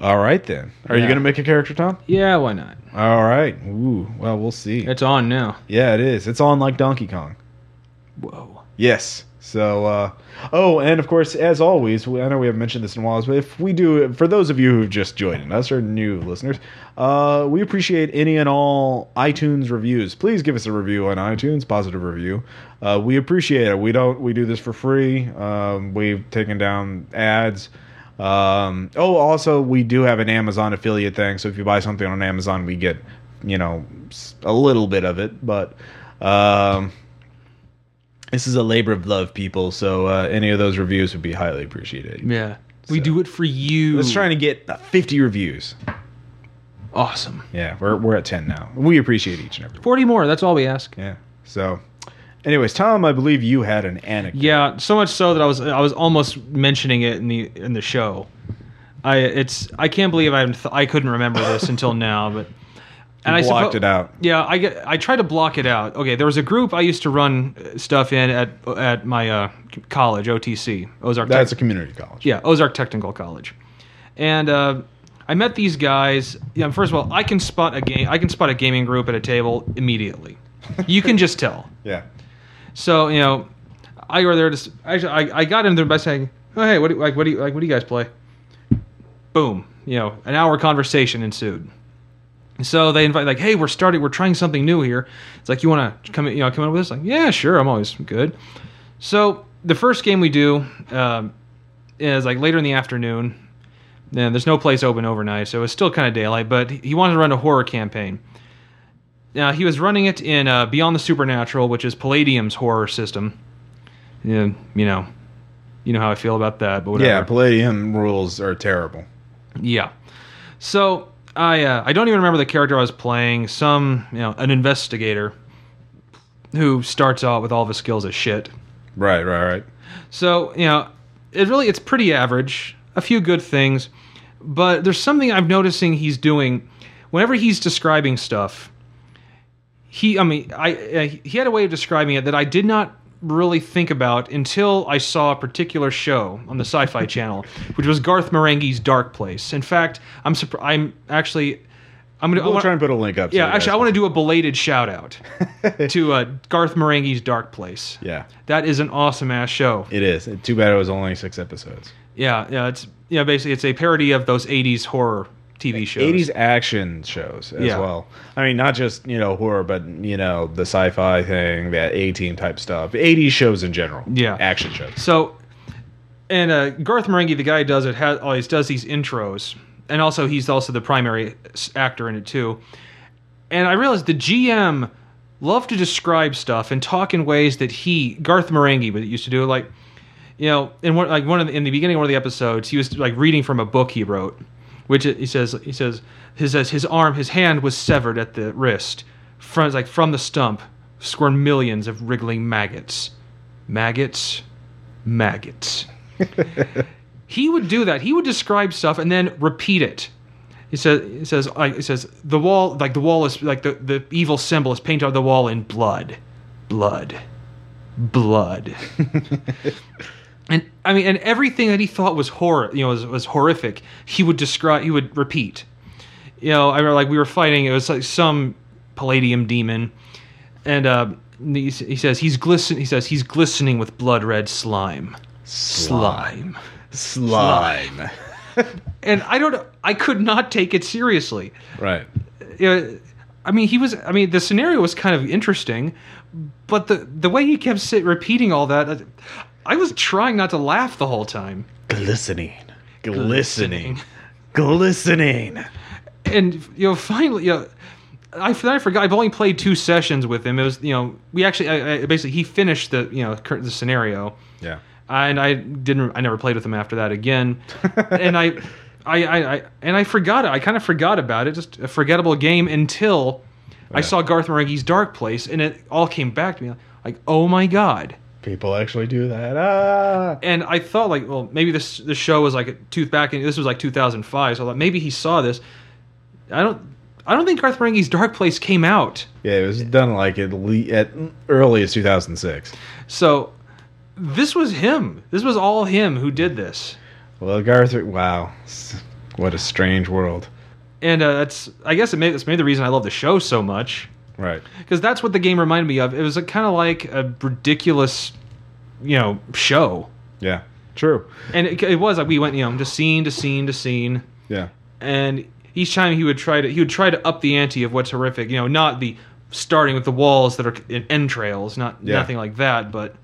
all right then. Are you Yeah. gonna make a character, Tom? Yeah, why not? All right. Ooh, well, we'll see. It's on now. yeah, it is. It's on like Donkey Kong. Whoa. Yes. So, uh, oh, and of course, as always, I know we haven't mentioned this in a while, but if we do, for those of you who've just joined us or new listeners, uh, we appreciate any and all iTunes reviews. Please give us a review on iTunes, positive review. Uh, we appreciate it. We don't. We do this for free. Um, we've taken down ads. Um, oh, also, we do have an Amazon affiliate thing. So if you buy something on Amazon, we get, you know, a little bit of it, but. Um, this is a labor of love, people. So uh, any of those reviews would be highly appreciated. Yeah. We So- do it for you. Let's try to get uh, 50 reviews. Awesome. Yeah, we're, we're at 10 now. We appreciate each and every one. 40 more, that's all we ask. Yeah. So, anyways, Tom, I believe you had an anecdote. Yeah, so much so that I was I was almost mentioning it in the in the show. I it's I can't believe I th- I couldn't remember this until now, but and I blocked suppo- it out. Yeah, I get I tried to block it out. Okay, there was a group I used to run uh, stuff in at at my uh, college, OTC, Ozark. That's a community college. yeah, Ozark Technical College, and uh, I met these guys. Yeah, first of all, I can spot a game. I can spot a gaming group at a table immediately. You can just tell. Yeah. So you know, I go there to. Actually, I, I got in there by saying, "Oh hey, what do, like what do you like what do you guys play?" Boom, you know, an hour conversation ensued. So they invite like, "Hey, we're starting. We're trying something new here." It's like, "You want to come? You know, come in with this. Like, "Yeah, sure. I'm always good." So the first game we do um, is like later in the afternoon. And there's no place open overnight, so it's still kind of daylight. But he wanted to run a horror campaign. Now he was running it in uh, Beyond the Supernatural, which is Palladium's horror system. Yeah, you know, You know how I feel about that, but whatever. Yeah, Palladium rules are terrible. Yeah. So I uh, I don't even remember the character I was playing. Some you know an investigator who starts out with all of his skills as shit. Right, right, right. So you know it really it's pretty average. A few good things, but there's something I'm noticing he's doing whenever he's describing stuff. He I mean I uh, he had a way of describing it that I did not really think about until I saw a particular show on the Sci-Fi Channel, which was Garth Marenghi's Dark Place. In fact, I'm I'm actually I'm gonna We'll wanna- try and put a link up. yeah actually I want to do a belated shout out to uh, Garth Marenghi's Dark Place. Yeah, That is an awesome ass show. it is. Too bad it was only six episodes. Yeah, yeah, it's yeah, basically it's a parody of those '80s horror TV shows. 80s action shows as Yeah. well. I mean, not just, you know, horror, but, you know, the sci fi thing, that A team type stuff. 80s shows in general. Yeah. Action shows. So, and uh, Garth Marenghi, the guy who does it, has always does these intros, and also he's also the primary actor in it too. And I realized the GM loved to describe stuff and talk in ways that he Garth Marenghi would used to do. Like, you know, in one like one of the, in the beginning of one of the episodes, he was like reading from a book he wrote, which he says he says his says his arm his hand was severed at the wrist, from like from the stump, squirmed millions of wriggling maggots, maggots, maggots. he would do that. He would describe stuff and then repeat it. He says, he says, like, he says, the wall, like the wall is like the, the evil symbol is painted on the wall in blood, blood, blood. and I mean, and everything that he thought was horror, you know, was, was horrific. He would describe, he would repeat. You know, I remember like we were fighting. It was like some palladium demon, and uh, he, he says he's glisten. He says he's glistening with blood red slime. Slime. Slime. And I don't. I could not take it seriously. right. You know, I mean, he was. I mean, the scenario was kind of interesting, but the the way he kept sit, repeating all that, I was trying not to laugh the whole time. Glistening. Glistening. Glistening. and you know finally you know I, I forgot I've only played two sessions with him it was you know we actually I, I, basically he finished the you know the scenario Yeah. and I didn't I never played with him after that again and I, I I I and I forgot it I kind of forgot about it just a forgettable game until I saw Garth Marenghi's Dark Place and it all came back to me like oh my god People actually do that. Ah. and I thought like, well, maybe this this show was like a tooth back in this was like 2005, so I thought maybe he saw this. I don't I don't think Garth Marenghi's Dark Place came out. Yeah, it was done like at, le- at early as 2006. So this was him. This was all him who did this. Well, Garth, wow. What a strange world. And uh, that's I guess it made that's made the reason I love the show so much Right. because that's what the game reminded me of. It was a kind of like a ridiculous, you know, show. Yeah. True. And it, it was like we went, you know, just scene to scene to scene. Yeah. and each time he would try to he would try to up the ante of what's horrific you know not the starting with the walls that are in entrails not Yeah. nothing like that but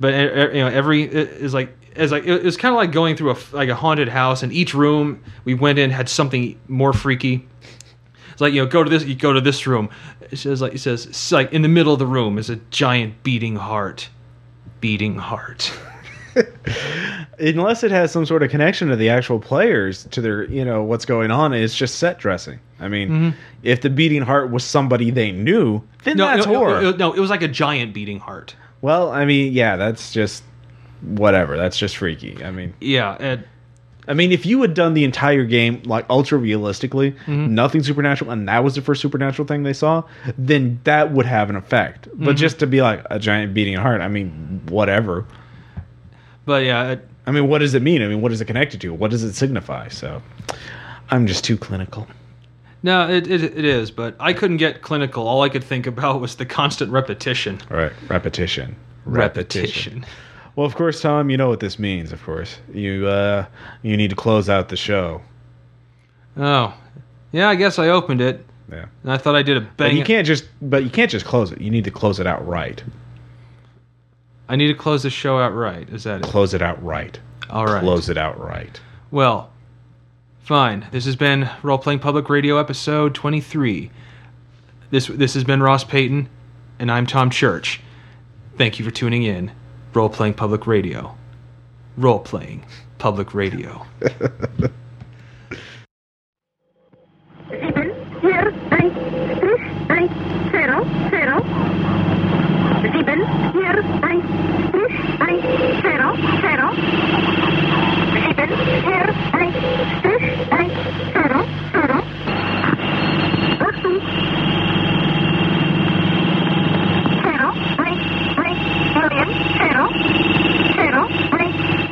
but you know every it is like as like it was kind of like going through a like a haunted house and each room we went in had something more freaky it's like you know go to this you go to this room it says like it says it's like in the middle of the room is a giant beating heart beating heart Unless it has some sort of connection to the actual players, to their, you know, what's going on, it's just set dressing. I mean, mm-hmm. if the beating heart was somebody they knew, then no, that's no, no, horror. no, no, it was like a giant beating heart well, I mean, yeah, that's just whatever. That's just freaky. I mean, yeah and I mean, if you had done the entire game like ultra realistically, Mm-hmm. nothing supernatural, and that was the first supernatural thing they saw, then that would have an effect. But Mm-hmm. just to be like a giant beating heart, I mean, whatever. But yeah, it- I mean, what does it mean? I mean, what is it connected to? What does it signify? So, I'm just too clinical. no, it, it it is. But I couldn't get clinical. All I could think about was the constant repetition. All right, repetition. Well, of course, Tom, you know what this means. Of course, you uh, you need to close out the show. Oh, yeah. I guess I opened it, Yeah, and I thought I did a but bang. you can't just but you can't just close it. You need to close it out right. I need to close the show out right. Is that it? Close it out right. All right. Close it out right. Well, fine. This has been Role Playing Public Radio episode 23. This this has been Ross Payton, and I'm Tom Church. Thank you for tuning in. Role playing public radio. Role playing public radio. Sieben, hier, eins, break